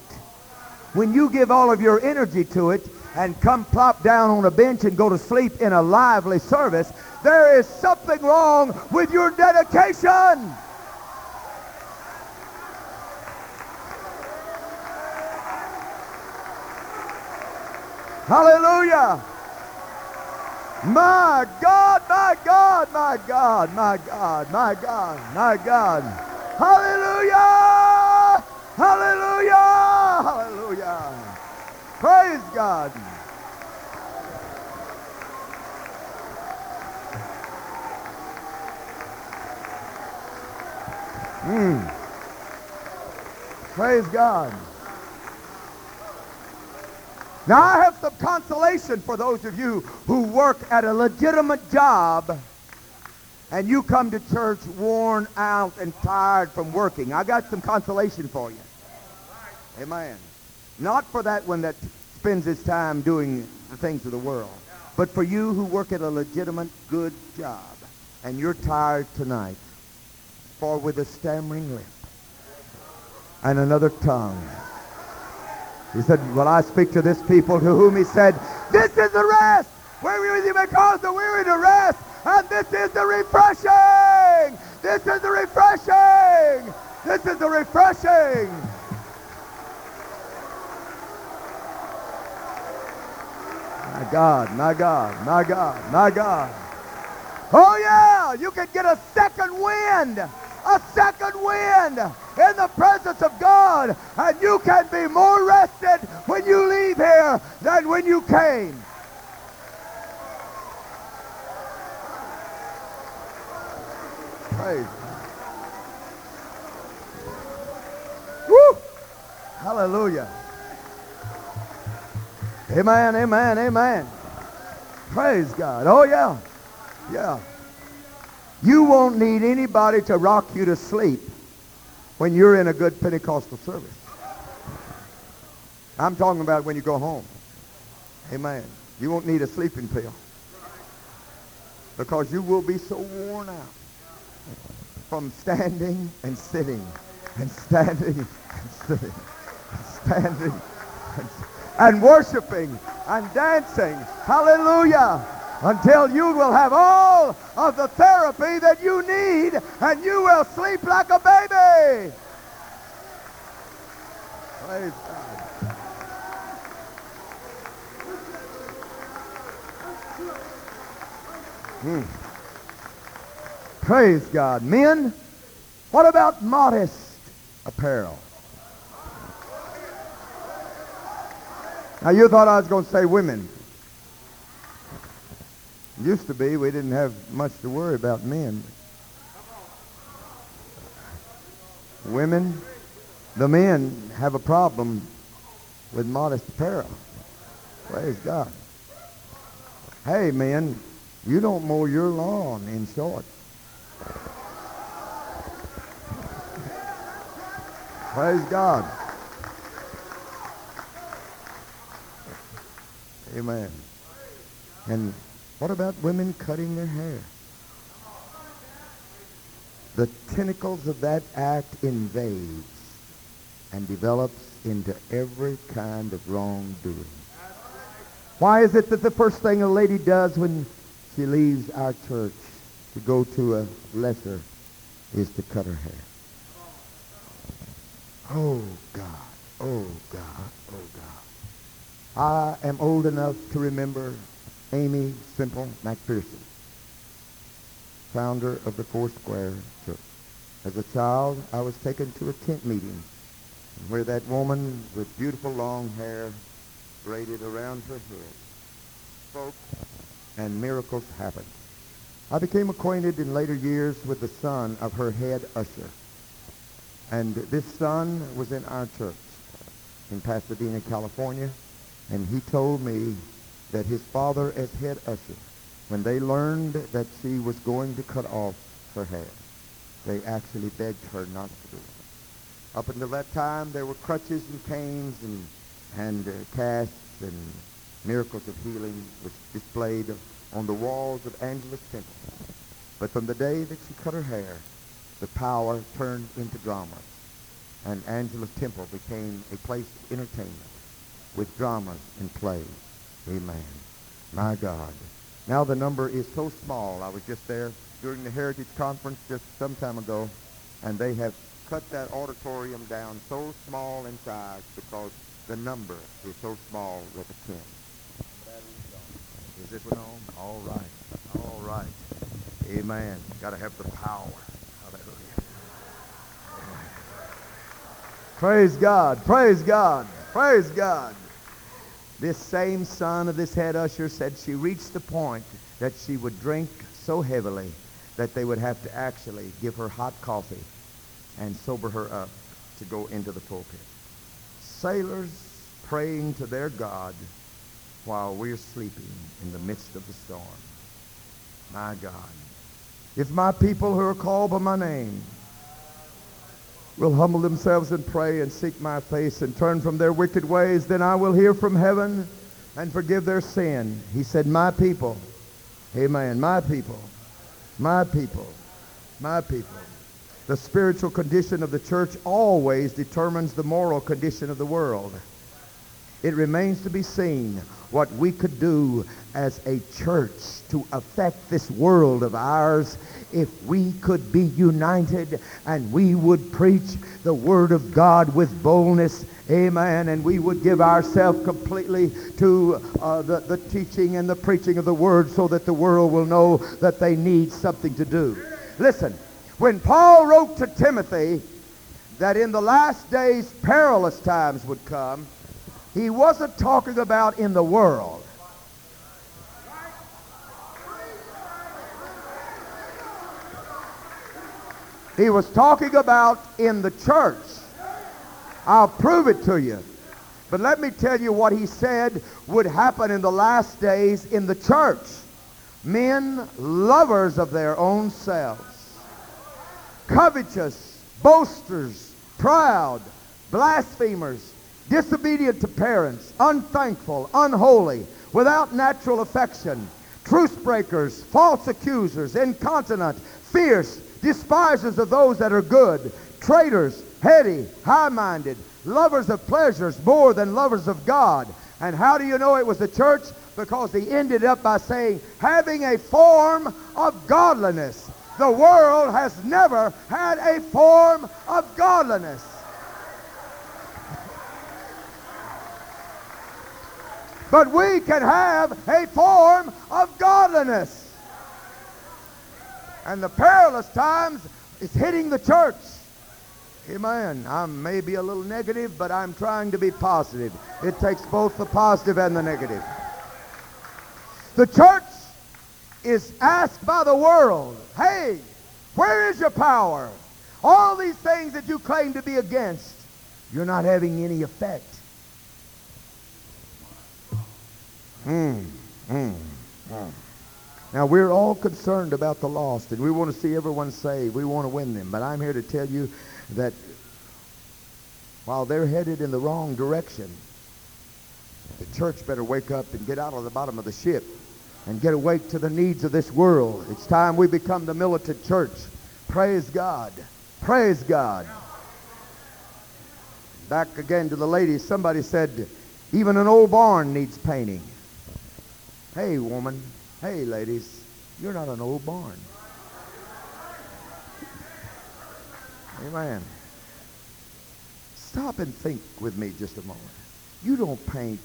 when you give all of your energy to it and come plop down on a bench and go to sleep in a lively service, there is something wrong with your dedication. Hallelujah. My God, my God, my God, my God, my God, my God. Hallelujah. Hallelujah. Hallelujah. Praise God. Mm. Praise God. Now, I have some consolation for those of you who work at a legitimate job and you come to church worn out and tired from working. I got some consolation for you. Amen. Not for that one that spends his time doing the things of the world, but for you who work at a legitimate, good job and you're tired tonight, for with a stammering lip and another tongue. He said, Well, I speak to this people to whom he said, This is the rest. Where we with you because the weary to rest. And this is the refreshing. This is the refreshing. This is the refreshing. My God, my God, my God, my God. Oh yeah, you can get a second wind. A second wind. in the presence of God. And you can be more rested when you leave here than when you came. Praise. Woo! Hallelujah. Amen, amen, amen. Praise God. Oh, yeah. Yeah. You won't need anybody to rock you to sleep when you're in a good Pentecostal service. I'm talking about when you go home. Amen. You won't need a sleeping pill because you will be so worn out from standing and sitting and standing and sitting and standing and, and worshiping and dancing. Hallelujah. Until you will have all of the therapy that you need and you will sleep like a baby. Praise God. Hmm. Praise God. Men, what about modest apparel? Now, you thought I was going to say women. Used to be, we didn't have much to worry about men. Women, the men have a problem with modest apparel. Praise God. Hey, men, you don't mow your lawn in shorts. Praise God. Amen. And what about women cutting their hair? The tentacles of that act invades and develops into every kind of wrongdoing. Why is it that the first thing a lady does when she leaves our church to go to a lesser is to cut her hair? Oh, God. Oh, God. Oh, God. I am old enough to remember Aimee Semple McPherson, founder of the Foursquare Church. As a child, I was taken to a tent meeting where that woman with beautiful long hair braided around her head spoke and miracles happened. I became acquainted in later years with the son of her head usher. And this son was in our church in Pasadena, California, and he told me that his father as head usher, when they learned that she was going to cut off her hair, they actually begged her not to do it. Up until that time, there were crutches and canes and, and uh, casts and miracles of healing which displayed on the walls of Angelus Temple. But from the day that she cut her hair, the power turned into drama. And Angelus Temple became a place of entertainment with dramas and plays. Amen. My God. Now the number is so small. I was just there during the Heritage Conference just some time ago, and they have cut that auditorium down so small in size because the number is so small with a 10. Is this one on? All right. All right. Amen. Got to have the power. Hallelujah. Praise God. Praise God. Praise God. This same son of this head usher said she reached the point that she would drink so heavily that they would have to actually give her hot coffee and sober her up to go into the pulpit. Sailors praying to their God while we're sleeping in the midst of the storm. My God. If my people who are called by my name will humble themselves and pray and seek my face and turn from their wicked ways, then I will hear from heaven and forgive their sin. He said, my people. Amen. My people. My people. My people. The spiritual condition of the church always determines the moral condition of the world. It remains to be seen what we could do as a church to affect this world of ours. If we could be united and we would preach the word of God with boldness amen and we would give ourselves completely to uh, the, the teaching and the preaching of the word so that the world will know that they need something to do. Listen when paul wrote to timothy that in the last days perilous times would come, he wasn't talking about in the world. He was talking about in the church. I'll prove it to you. But let me tell you what he said would happen in the last days in the church. Men lovers of their own selves, covetous, boasters, proud, blasphemers, disobedient to parents, unthankful, unholy, without natural affection, truce breakers, false accusers, incontinent, fierce, despisers of those that are good, traitors, heady, high-minded, lovers of pleasures more than lovers of God. And how do you know it was the church? Because he ended up by saying, having a form of godliness. The world has never had a form of godliness. But we can have a form of godliness. And the perilous times is hitting the church. Amen. I may be a little negative, but I'm trying to be positive. It takes both the positive and the negative. The church is asked by the world, hey, where is your power? All these things that you claim to be against, you're not having any effect. Hmm. Hmm. Hmm. Now, we're all concerned about the lost, and we want to see everyone saved. We want to win them. But I'm here to tell you that while they're headed in the wrong direction, the church better wake up and get out of the bottom of the ship and get awake to the needs of this world. It's time we become the militant church. Praise God. Praise God. Back again to the ladies, somebody said, even an old barn needs painting. Hey, woman. Hey, ladies. You're not an old barn. Amen. Stop and think with me just a moment. You don't paint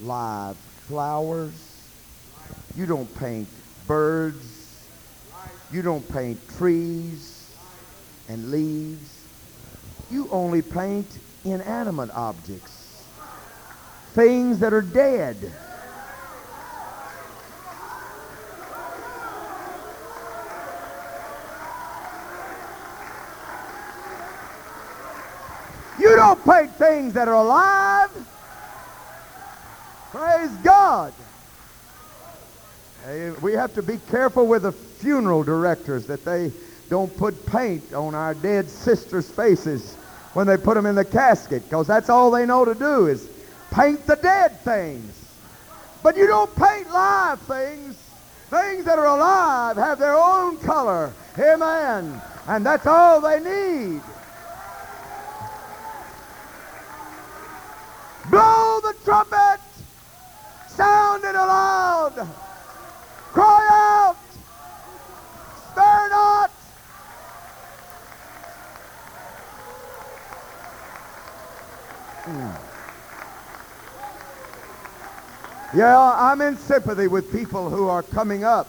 live flowers. You don't paint birds. You don't paint trees and leaves. You only paint inanimate objects. Things that are dead. Don't paint things that are alive. Praise God. Hey, we have to be careful with the funeral directors that they don't put paint on our dead sisters' faces when they put them in the casket because that's all they know to do is paint the dead things. But you don't paint live things. Things that are alive have their own color. Amen. And that's all they need. Blow the trumpet. Sound it aloud. Cry out. Spare not. Yeah, I'm in sympathy with people who are coming up.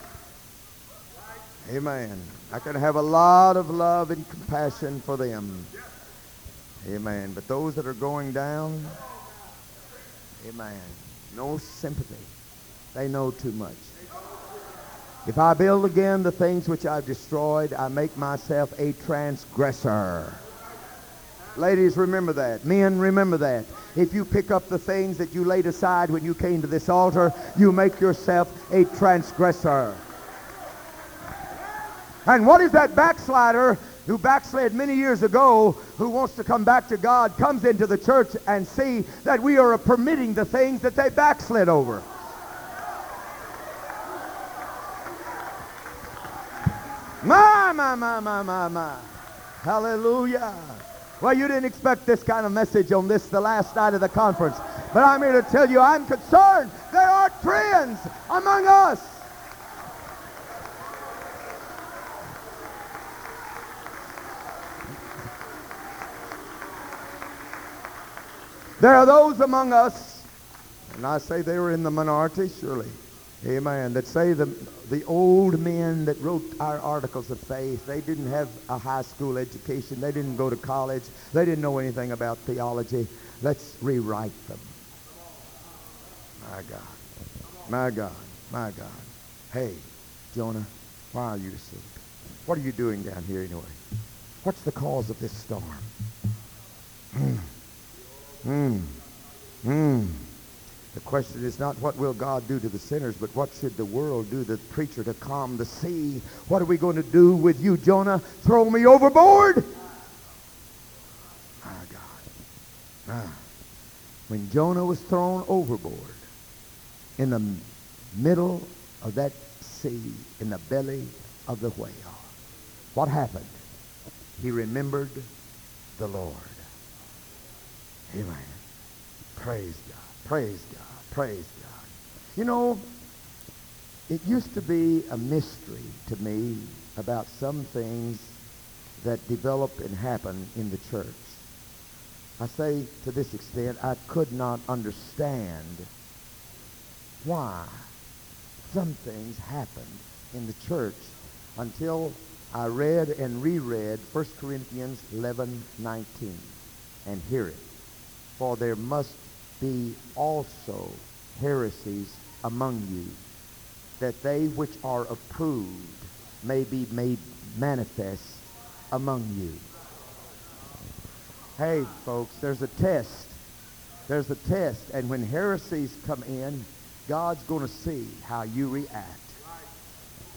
Amen. I can have a lot of love and compassion for them. Amen. But those that are going down, amen, no sympathy. They know too much. If I build again the things which I've destroyed, I make myself a transgressor. Ladies, remember that. Men, remember that. If you pick up the things that you laid aside when you came to this altar, you make yourself a transgressor. And what is that backslider who backslid many years ago, who wants to come back to God, comes into the church and see that we are permitting the things that they backslid over? My, my, my, my, my, my. Hallelujah. Well, you didn't expect this kind of message on this, the last night of the conference. But I'm here to tell you I'm concerned. There are trends among us. There are those among us, and I say they were in the minority, surely. Amen. That say the, the old men that wrote our articles of faith, they didn't have a high school education. They didn't go to college. They didn't know anything about theology. Let's rewrite them. My God. My God. My God. Hey, Jonah, why are you asleep? What are you doing down here anyway? What's the cause of this storm? Hmm. Hmm. Hmm. The question is not what will God do to the sinners, but what should the world do to the preacher to calm the sea? What are we going to do with you, Jonah? Throw me overboard? My God. Ah. When Jonah was thrown overboard in the middle of that sea, in the belly of the whale, what happened? He remembered the Lord. Amen. Praise God. Praise God. Praise God. You know, it used to be a mystery to me about some things that develop and happen in the church. I say to this extent, I could not understand why some things happened in the church until I read and reread 1 Corinthians 11, 19. And hear it. For there must be also heresies among you, that they which are approved may be made manifest among you. Hey, folks, there's a test. There's a test. And when heresies come in, God's going to see how you react.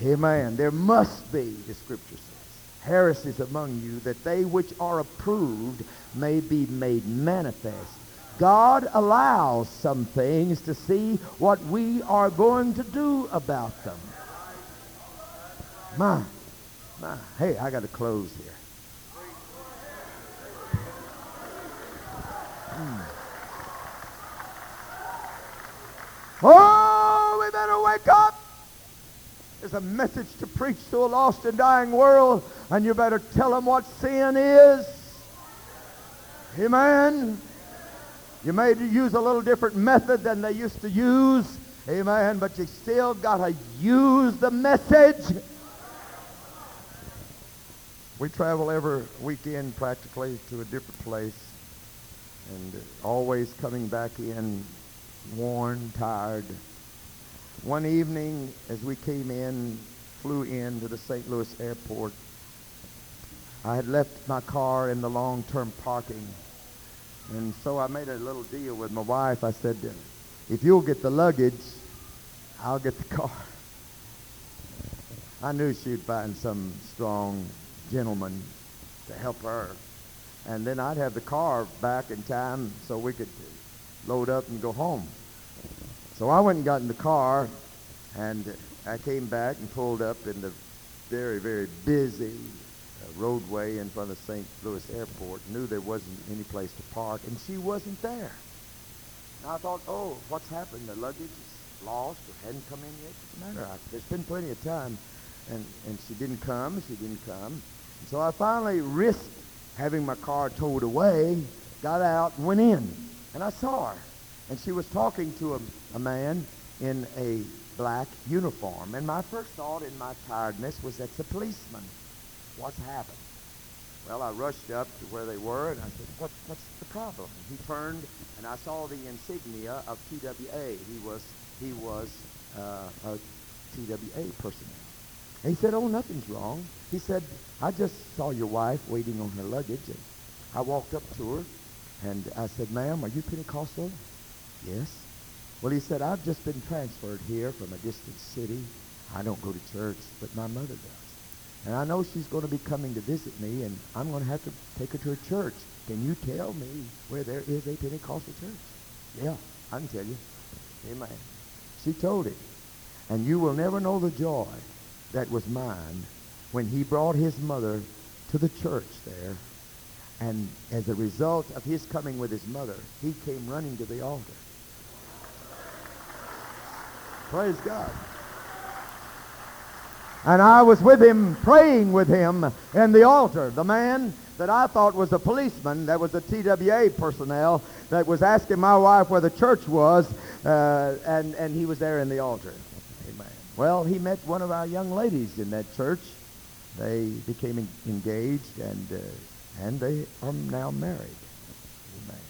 Amen. There must be, the scripture heresies among you, that they which are approved may be made manifest. God allows some things to see what we are going to do about them. My, my, hey, I got to close here. Hmm. Oh, we better wake up. There's a message to preach to a lost and dying world, and you better tell them what sin is. Amen. You may use a little different method than they used to use. Amen. But you still got to use the message. We travel every weekend practically to a different place and always coming back in worn, tired. One evening as we came in, flew in to the St. Louis airport, I had left my car in the long-term parking and so I made a little deal with my wife. I said, if you'll get the luggage, I'll get the car. I knew she'd find some strong gentleman to help her. And then I'd have the car back in time so we could load up and go home. So I went and got in the car, and I came back and pulled up in the very, very busy roadway in front of St. Louis Airport, knew there wasn't any place to park, and she wasn't there. And I thought, oh, what's happened? The luggage is lost or hadn't come in yet? Doesn't matter. I, there's been plenty of time. And, and she didn't come. She didn't come. And so I finally risked having my car towed away, got out, and went in. And I saw her. And she was talking to a, a man in a black uniform. And my first thought in my tiredness was that's a policeman. What's happened? Well, I rushed up to where they were, and I said, what, what's the problem? And he turned, and I saw the insignia of TWA. He was, he was uh, a TWA personnel. And he said, oh, nothing's wrong. He said, I just saw your wife waiting on her luggage, and I walked up to her, and I said, ma'am, are you Pentecostal? Yes. Well, he said, I've just been transferred here from a distant city. I don't go to church, but my mother does. And I know she's going to be coming to visit me, and I'm going to have to take her to a church. Can you tell me where there is a Pentecostal church? Yeah, I can tell you. Amen. She told him. And you will never know the joy that was mine when he brought his mother to the church there. And as a result of his coming with his mother, he came running to the altar. Praise God. And I was with him, praying with him in the altar. The man that I thought was a policeman, that was a TWA personnel, that was asking my wife where the church was, uh, and, and he was there in the altar. Amen. Well, he met one of our young ladies in that church. They became en- engaged, and uh, and they are now married. Amen.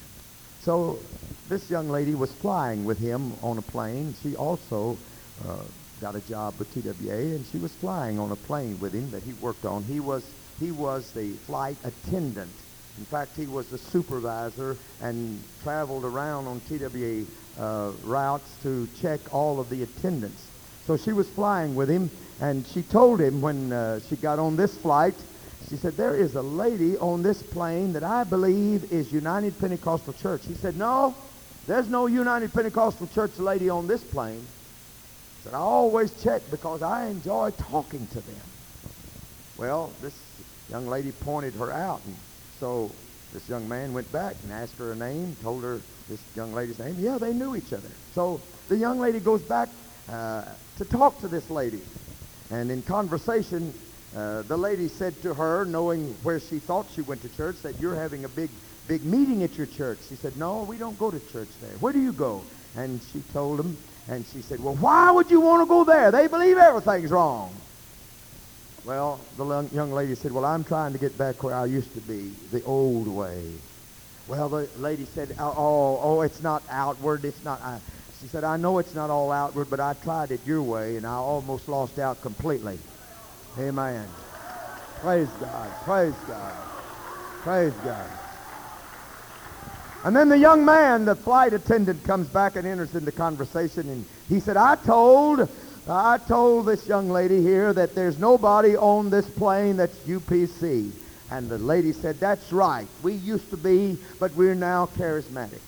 So this young lady was flying with him on a plane. She also uh, got a job with TWA, and she was flying on a plane with him that he worked on. He was he was the flight attendant. In fact, he was the supervisor and traveled around on TWA uh, routes to check all of the attendants. So she was flying with him, and she told him when uh, she got on this flight, she said, there is a lady on this plane that I believe is United Pentecostal Church. He said, no, there's no United Pentecostal Church lady on this plane. Said, I always check because I enjoy talking to them. Well, this young lady pointed her out, and so this young man went back and asked her a name, told her this young lady's name. Yeah, they knew each other. So the young lady goes back uh, to talk to this lady. And in conversation, uh, the lady said to her, knowing where she thought she went to church, that you're having a big, big meeting at your church. She said, no, we don't go to church there. Where do you go? And she told him, and she said, well, why would you want to go there? They believe everything's wrong. Well, the young- lady said, well, I'm trying to get back where I used to be, the old way. Well, the lady said, oh, oh, oh it's not outward. It's not. I, she said, I know it's not all outward, but I tried it your way, and I almost lost out completely. Amen. Praise God. Praise God. Praise God. And then the young man, the flight attendant, comes back and enters into conversation, and he said, I told, I told this young lady here that there's nobody on this plane that's UPC. And the lady said, that's right. We used to be, but we're now charismatic.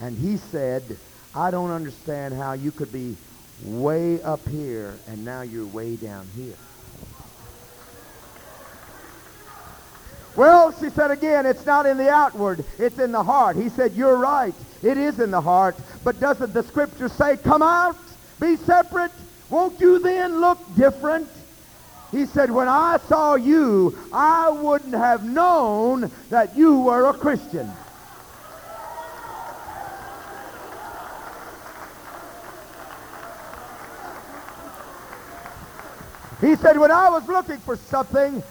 And he said, I don't understand how you could be way up here and now you're way down here. Well, she said again, it's not in the outward, it's in the heart. He said, you're right. It is in the heart. But doesn't the scripture say, come out, be separate? Won't you then look different? He said, when I saw you, I wouldn't have known that you were a Christian. He said, when I was looking for something,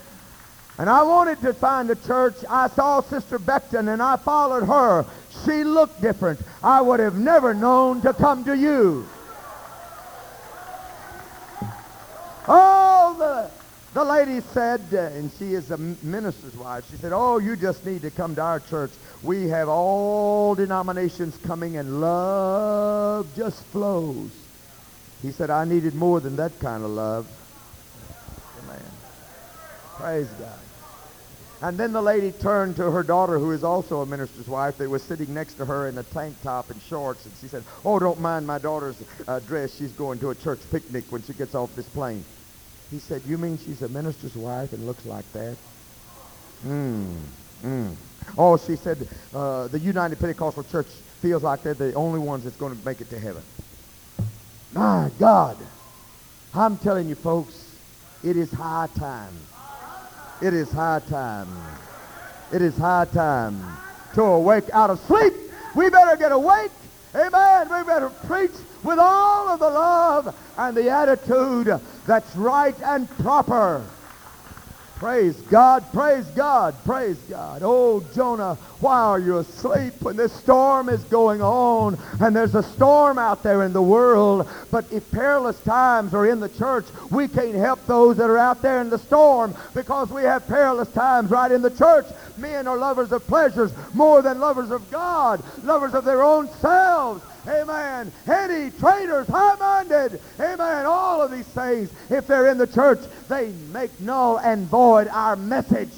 and I wanted to find a church. I saw Sister Becton and I followed her. She looked different. I would have never known to come to you. Oh, the, the lady said, and she is a minister's wife, she said, oh, you just need to come to our church. We have all denominations coming and love just flows. He said, I needed more than that kind of love. Praise God. And then the lady turned to her daughter, who is also a minister's wife. They were sitting next to her in a tank top and shorts. And she said, oh, don't mind my daughter's uh, dress. She's going to a church picnic when she gets off this plane. He said, you mean she's a minister's wife and looks like that? Hmm. Mm. Oh, she said, uh, the United Pentecostal Church feels like they're the only ones that's going to make it to heaven. My God. I'm telling you, folks, it is high time. It is high time. It is high time to awake out of sleep. We better get awake. Amen. We better preach with all of the love and the attitude that's right and proper. Praise God, praise God, praise God. Oh, Jonah, why are you asleep when this storm is going on and there's a storm out there in the world? But if perilous times are in the church, we can't help those that are out there in the storm because we have perilous times right in the church. Men are lovers of pleasures more than lovers of God, lovers of their own selves. Amen. Heady, traitors, high-minded. Amen. All of these things, if they're in the church, they make null and void our message.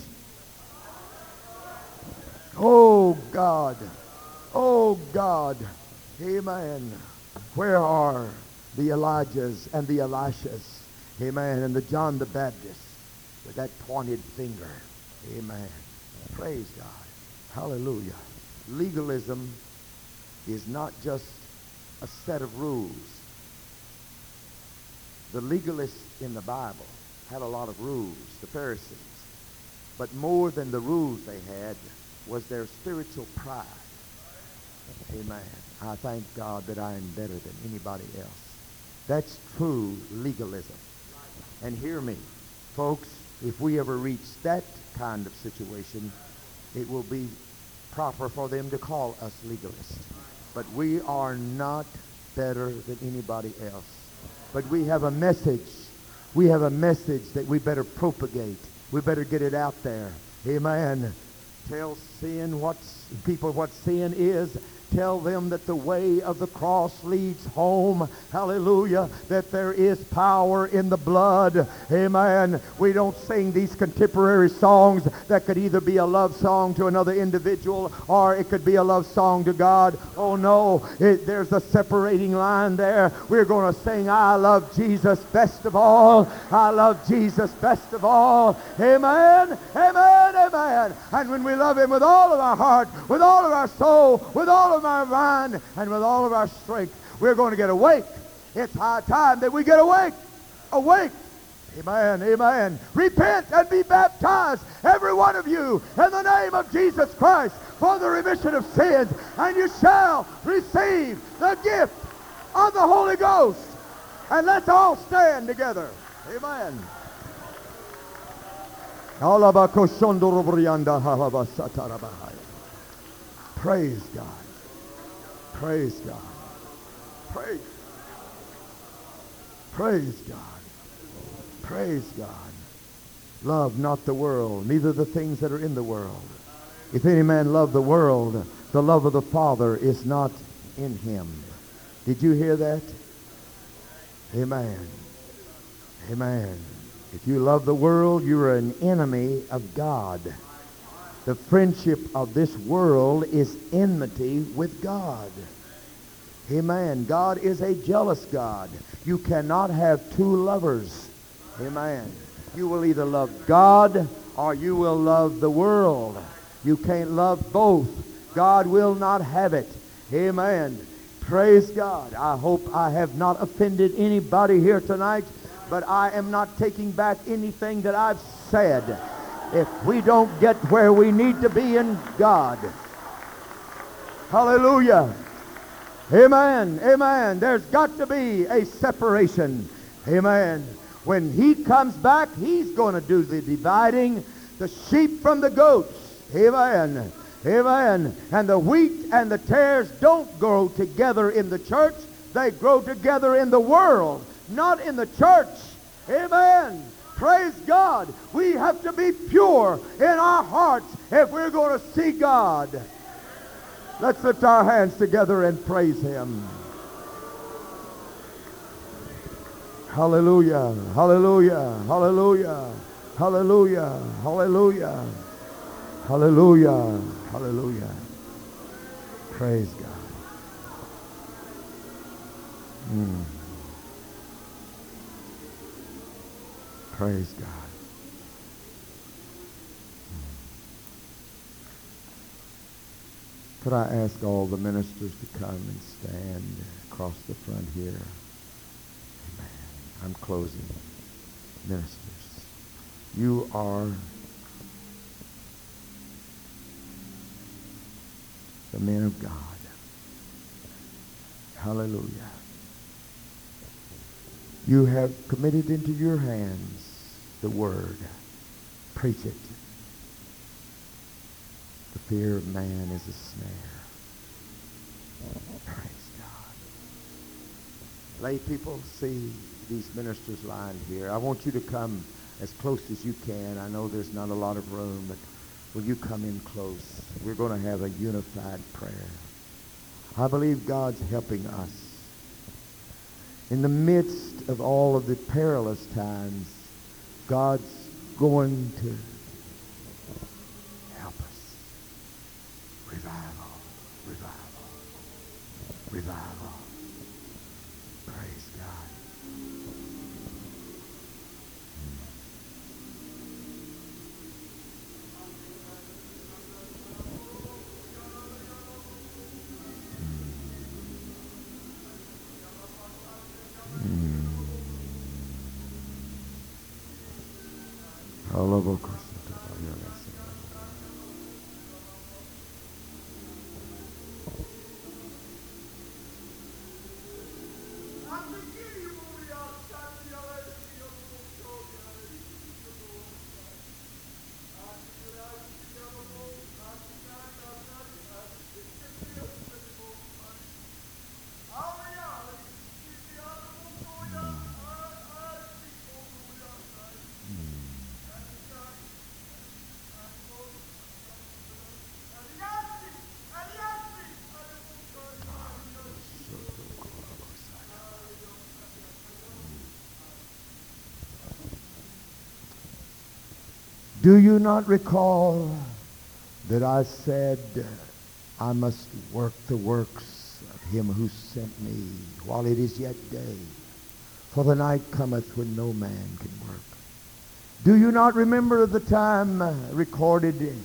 Oh, God. Oh, God. Amen. Where are the Elijahs and the Elishas? Amen. And the John the Baptist with that pointed finger. Amen. Praise God. Hallelujah. Legalism is not just a set of rules. The legalists in the Bible had a lot of rules, the Pharisees. But more than the rules they had was their spiritual pride. Amen. I thank God that I am better than anybody else. That's true legalism. And hear me, folks, if we ever reach that kind of situation, it will be proper for them to call us legalists. But we are not better than anybody else. But we have a message. We have a message that we better propagate. We better get it out there. Amen. Tell sin what's people what sin is Tell them that the way of the cross leads home. Hallelujah. That there is power in the blood. Amen. We don't sing these contemporary songs that could either be a love song to another individual or it could be a love song to God. Oh no, it, there's a separating line there. We're going to sing, I love Jesus best of all. I love Jesus best of all. Amen. Amen. Amen. And when we love him with all of our heart, with all of our soul, with all of our mind and with all of our strength, we're going to get awake. It's high time that we get awake. Awake. Amen, amen. Repent and be baptized, every one of you, in the name of Jesus Christ for the remission of sins, and you shall receive the gift of the Holy Ghost. And let's all stand together. Amen. Praise God. Praise God. Praise. Praise God. Praise God. Love not the world, neither the things that are in the world. If any man love the world, the love of the Father is not in him. Did you hear that? Amen. Amen. If you love the world, you're an enemy of God. The friendship of this world is enmity with God. Amen. God is a jealous God. You cannot have two lovers. Amen. You will either love God or you will love the world. You can't love both. God will not have it. Amen. Praise God. I hope I have not offended anybody here tonight, but I am not taking back anything that I've said if we don't get where we need to be in God. Hallelujah. Amen. Amen. There's got to be a separation. Amen. When he comes back, he's going to do the dividing, the sheep from the goats. Amen. Amen. And the wheat and the tares don't grow together in the church. They grow together in the world, not in the church. Amen. Praise God. We have to be pure in our hearts if we're going to see God. Let's lift our hands together and praise him. Hallelujah. Hallelujah. Hallelujah. Hallelujah. Hallelujah. Hallelujah. Hallelujah. Praise God. Mm. Praise God. Hmm. Could I ask all the ministers to come and stand across the front here? Amen. I'm closing. Ministers, you are the men of God. Hallelujah. You have committed into your hands the word. Preach it. The fear of man is a snare. Praise God. Lay people, see these ministers lying here. I want you to come as close as you can. I know there's not a lot of room, but will you come in close? We're going to have a unified prayer. I believe God's helping us. In the midst of all of the perilous times, God's going to help us. Revival, revival, revival. Do you not recall that I said, I must work the works of him who sent me while it is yet day? For the night cometh when no man can work. Do you not remember the time recorded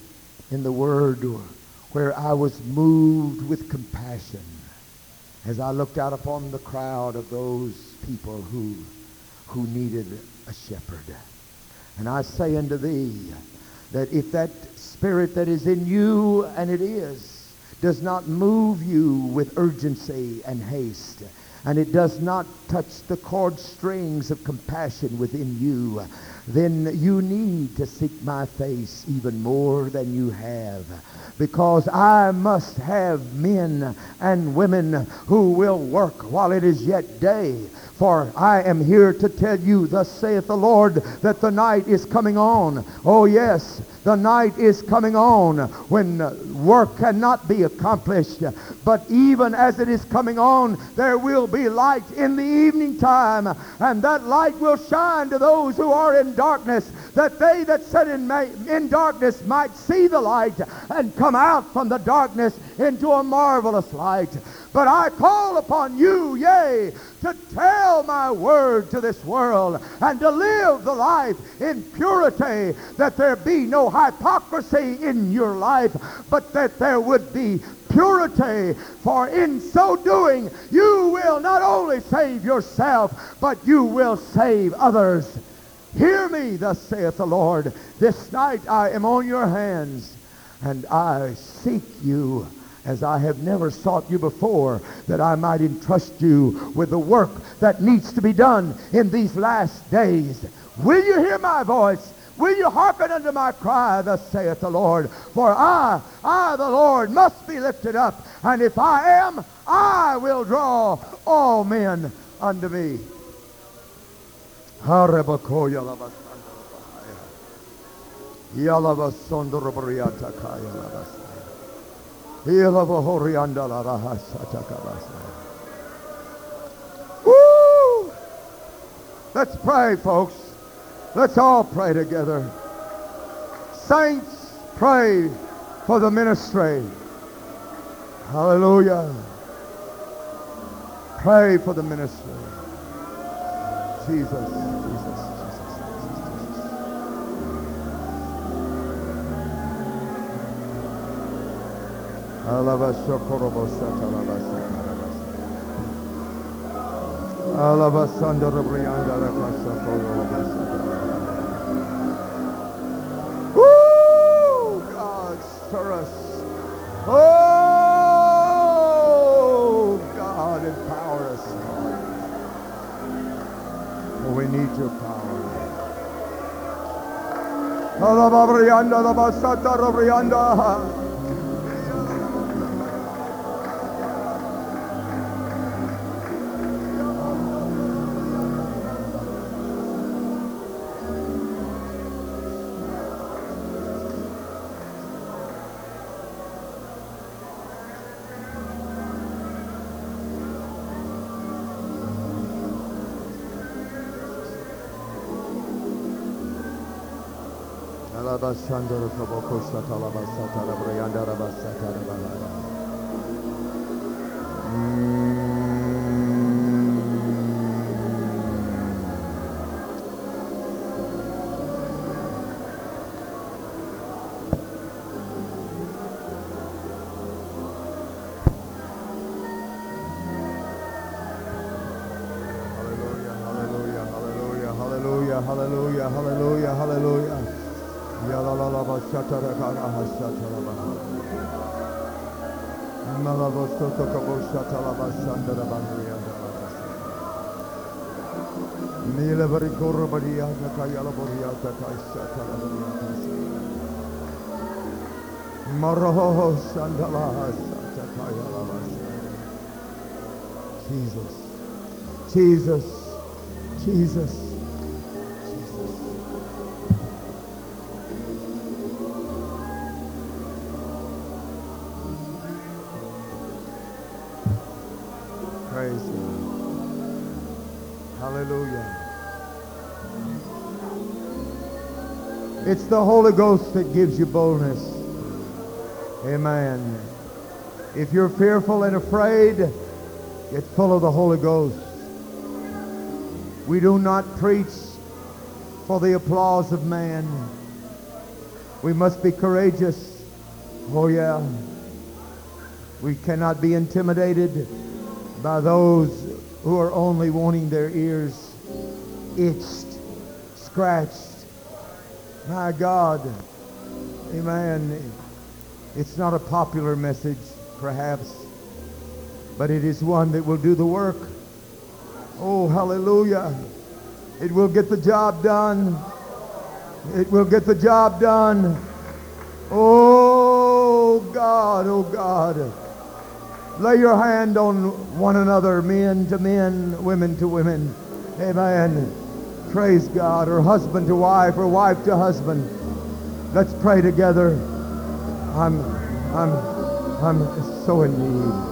in the Word where I was moved with compassion as I looked out upon the crowd of those people who, who needed a shepherd? And I say unto thee that if that spirit that is in you, and it is, does not move you with urgency and haste, and it does not touch the chord strings of compassion within you, then you need to seek my face even more than you have. Because I must have men and women who will work while it is yet day. For I am here to tell you, thus saith the Lord, that the night is coming on. Oh yes, the night is coming on when work cannot be accomplished. But even as it is coming on, there will be light in the evening time. And that light will shine to those who are in darkness, that they that sit in, in darkness might see the light and come out from the darkness into a marvelous light. But I call upon you, yea, to tell my word to this world and to live the life in purity, that there be no hypocrisy in your life, but that there would be purity. For in so doing, you will not only save yourself, but you will save others. Hear me, thus saith the Lord. This night I am on your hands, and I seek you as I have never sought you before, that I might entrust you with the work that needs to be done in these last days. Will you hear my voice? Will you hearken unto my cry, thus saith the Lord? For I, I the Lord, must be lifted up, and if I am, I will draw all men unto me. Woo! Let's pray, folks. Let's all pray together. Saints, pray for the ministry. Hallelujah. Pray for the ministry. Jesus, Jesus. Woo! God, stir us. Oh, God, empower us. Oh, we need your power. Alabasandra Kaboko Satalabasata Rabrianda Rabasata Rabalaya. Hallelujah, hallelujah, hallelujah, hallelujah, hallelujah, Jesus, Jesus, Jesus. The Holy Ghost that gives you boldness. Amen. If you're fearful and afraid, get full of the Holy Ghost. We do not preach for the applause of man. We must be courageous. Oh, yeah. We cannot be intimidated by those who are only wanting their ears itched, scratched. My God. Amen. It's not a popular message, perhaps, but it is one that will do the work. Oh, hallelujah. It will get the job done. It will get the job done. Oh, God, oh, God. Lay your hand on one another, men to men, women to women. Amen. Praise God. Or husband to wife, or wife to husband. Let's pray together. I'm, I'm, I'm so in need.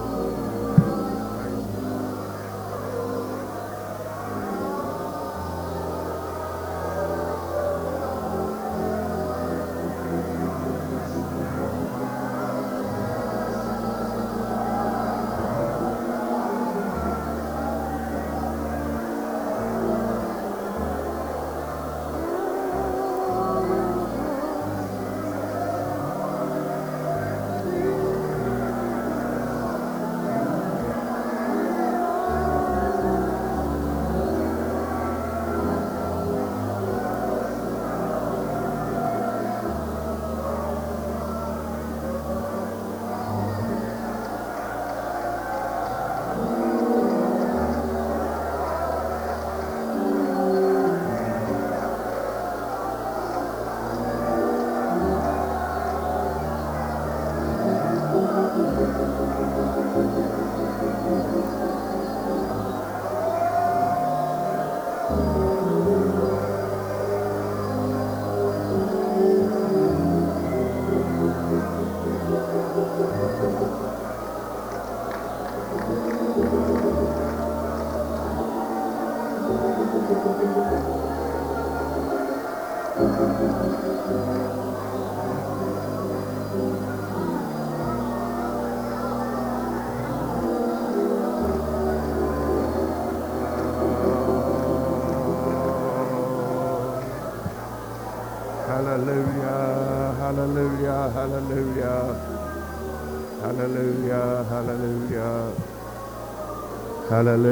Hallelujah,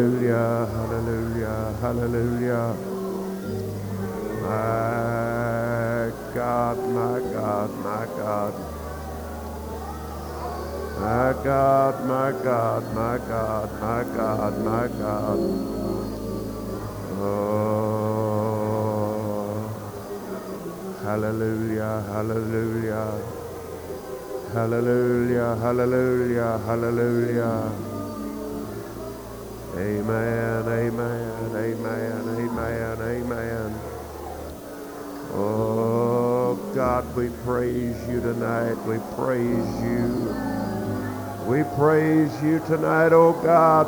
we praise you tonight. We praise you. We praise you tonight, oh God.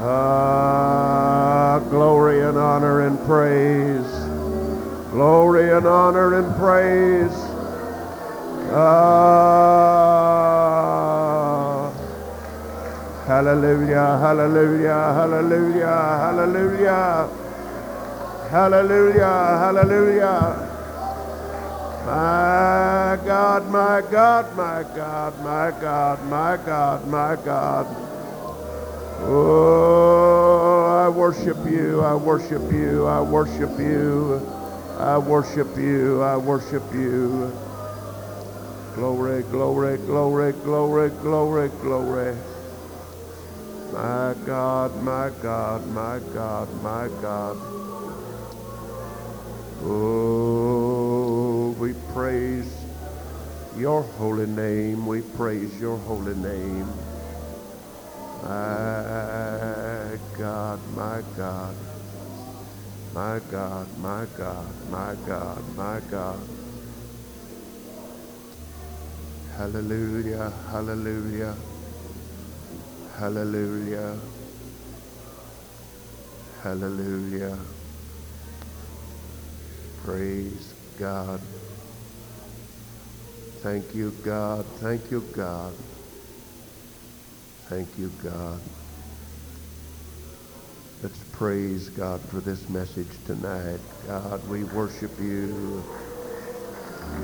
Ah, glory and honor and praise. Glory and honor and praise. Ah, hallelujah, hallelujah, hallelujah, hallelujah. Hallelujah, hallelujah. My God, my God, my God, my God, my God, my God. Oh, I worship you, I worship you, I worship you, I worship you, I worship you. Glory, glory, glory, glory, glory, glory. My God, my God, my God, my God. Oh, we praise your holy name. We praise your holy name. My God, my God, my God, my God, my God, my God. Hallelujah, hallelujah, hallelujah, hallelujah. Praise God. Thank you, God. Thank you, God. Thank you, God. Let's praise God for this message tonight. God, we worship you.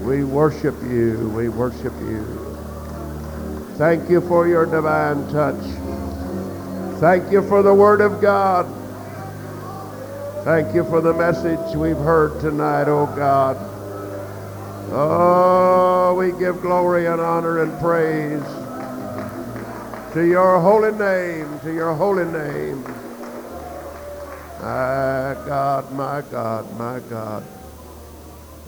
We worship you. We worship you. Thank you for your divine touch. Thank you for the Word of God. Thank you for the message we've heard tonight, oh God. Oh, we give glory and honor and praise to your holy name, to your holy name. My God, my God, my God.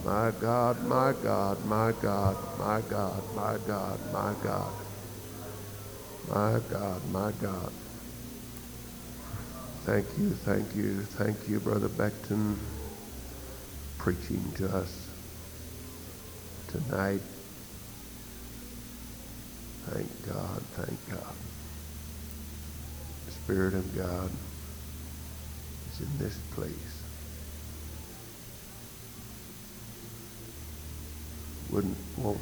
My God, my God, my God, my God, my God, my God. My God, my God. Thank you, thank you, thank you, Brother Becton, preaching to us tonight. Thank God, thank God. The Spirit of God is in this place. Wouldn't want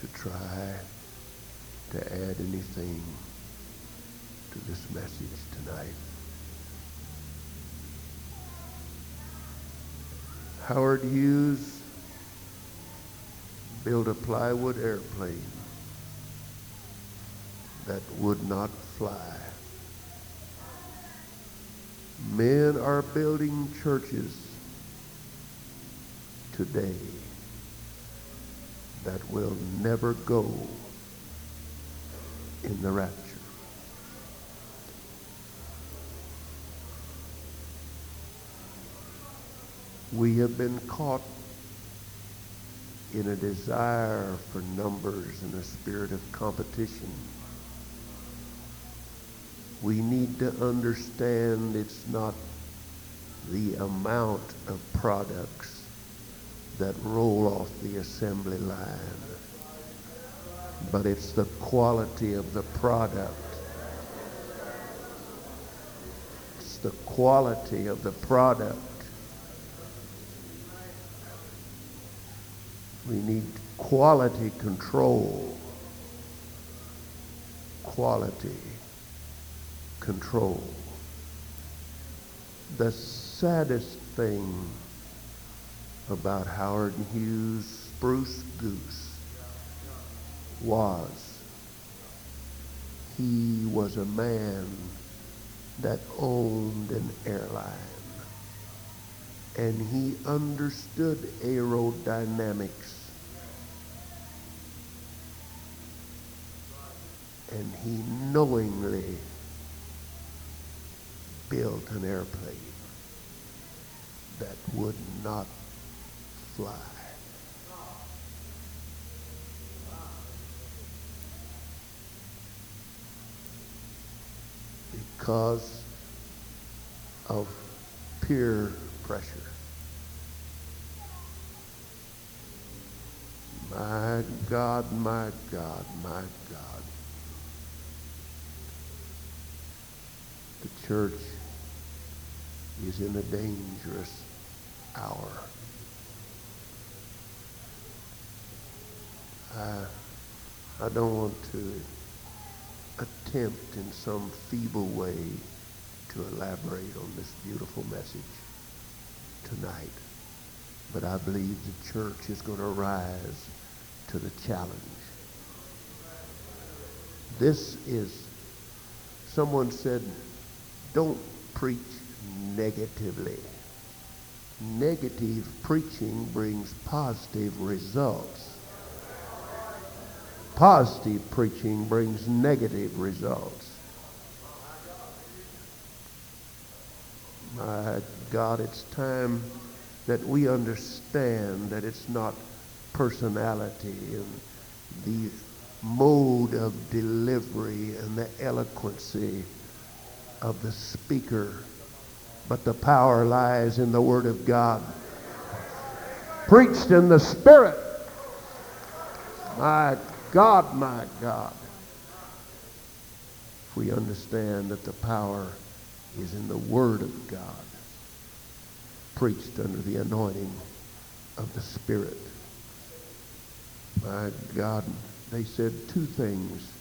to try to add anything to this message tonight. Howard Hughes built a plywood airplane that would not fly. Men are building churches today that will never go in the rapture. We have been caught in a desire for numbers and a spirit of competition. We need to understand it's not the amount of products that roll off the assembly line, but it's the quality of the product. It's the quality of the product. We need quality control. Quality control. The saddest thing about Howard Hughes' Spruce Goose was he was a man that owned an airline and he understood aerodynamics and he knowingly built an airplane that would not fly. Because of peer pressure. My God, my God, my God. The church is in a dangerous hour. I, I don't want to attempt in some feeble way to elaborate on this beautiful message tonight. But I believe the church is going to rise to the challenge. This is, someone said, don't preach negatively. Negative preaching brings positive results. Positive preaching brings negative results. My God, it's time that we understand that it's not personality and the mode of delivery and the eloquency of the speaker, but the power lies in the Word of God. Preached in the Spirit. My God, my God. If we understand that the power is in the Word of God, preached under the anointing of the Spirit. My God, they said two things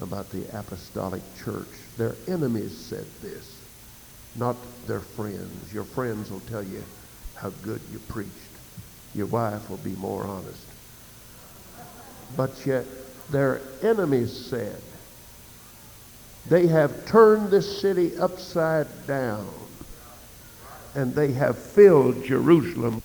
about the apostolic church. Their enemies said this, not their friends. Your friends will tell you how good you preached. Your wife will be more honest. But yet their enemies said, they have turned this city upside down and they have filled Jerusalem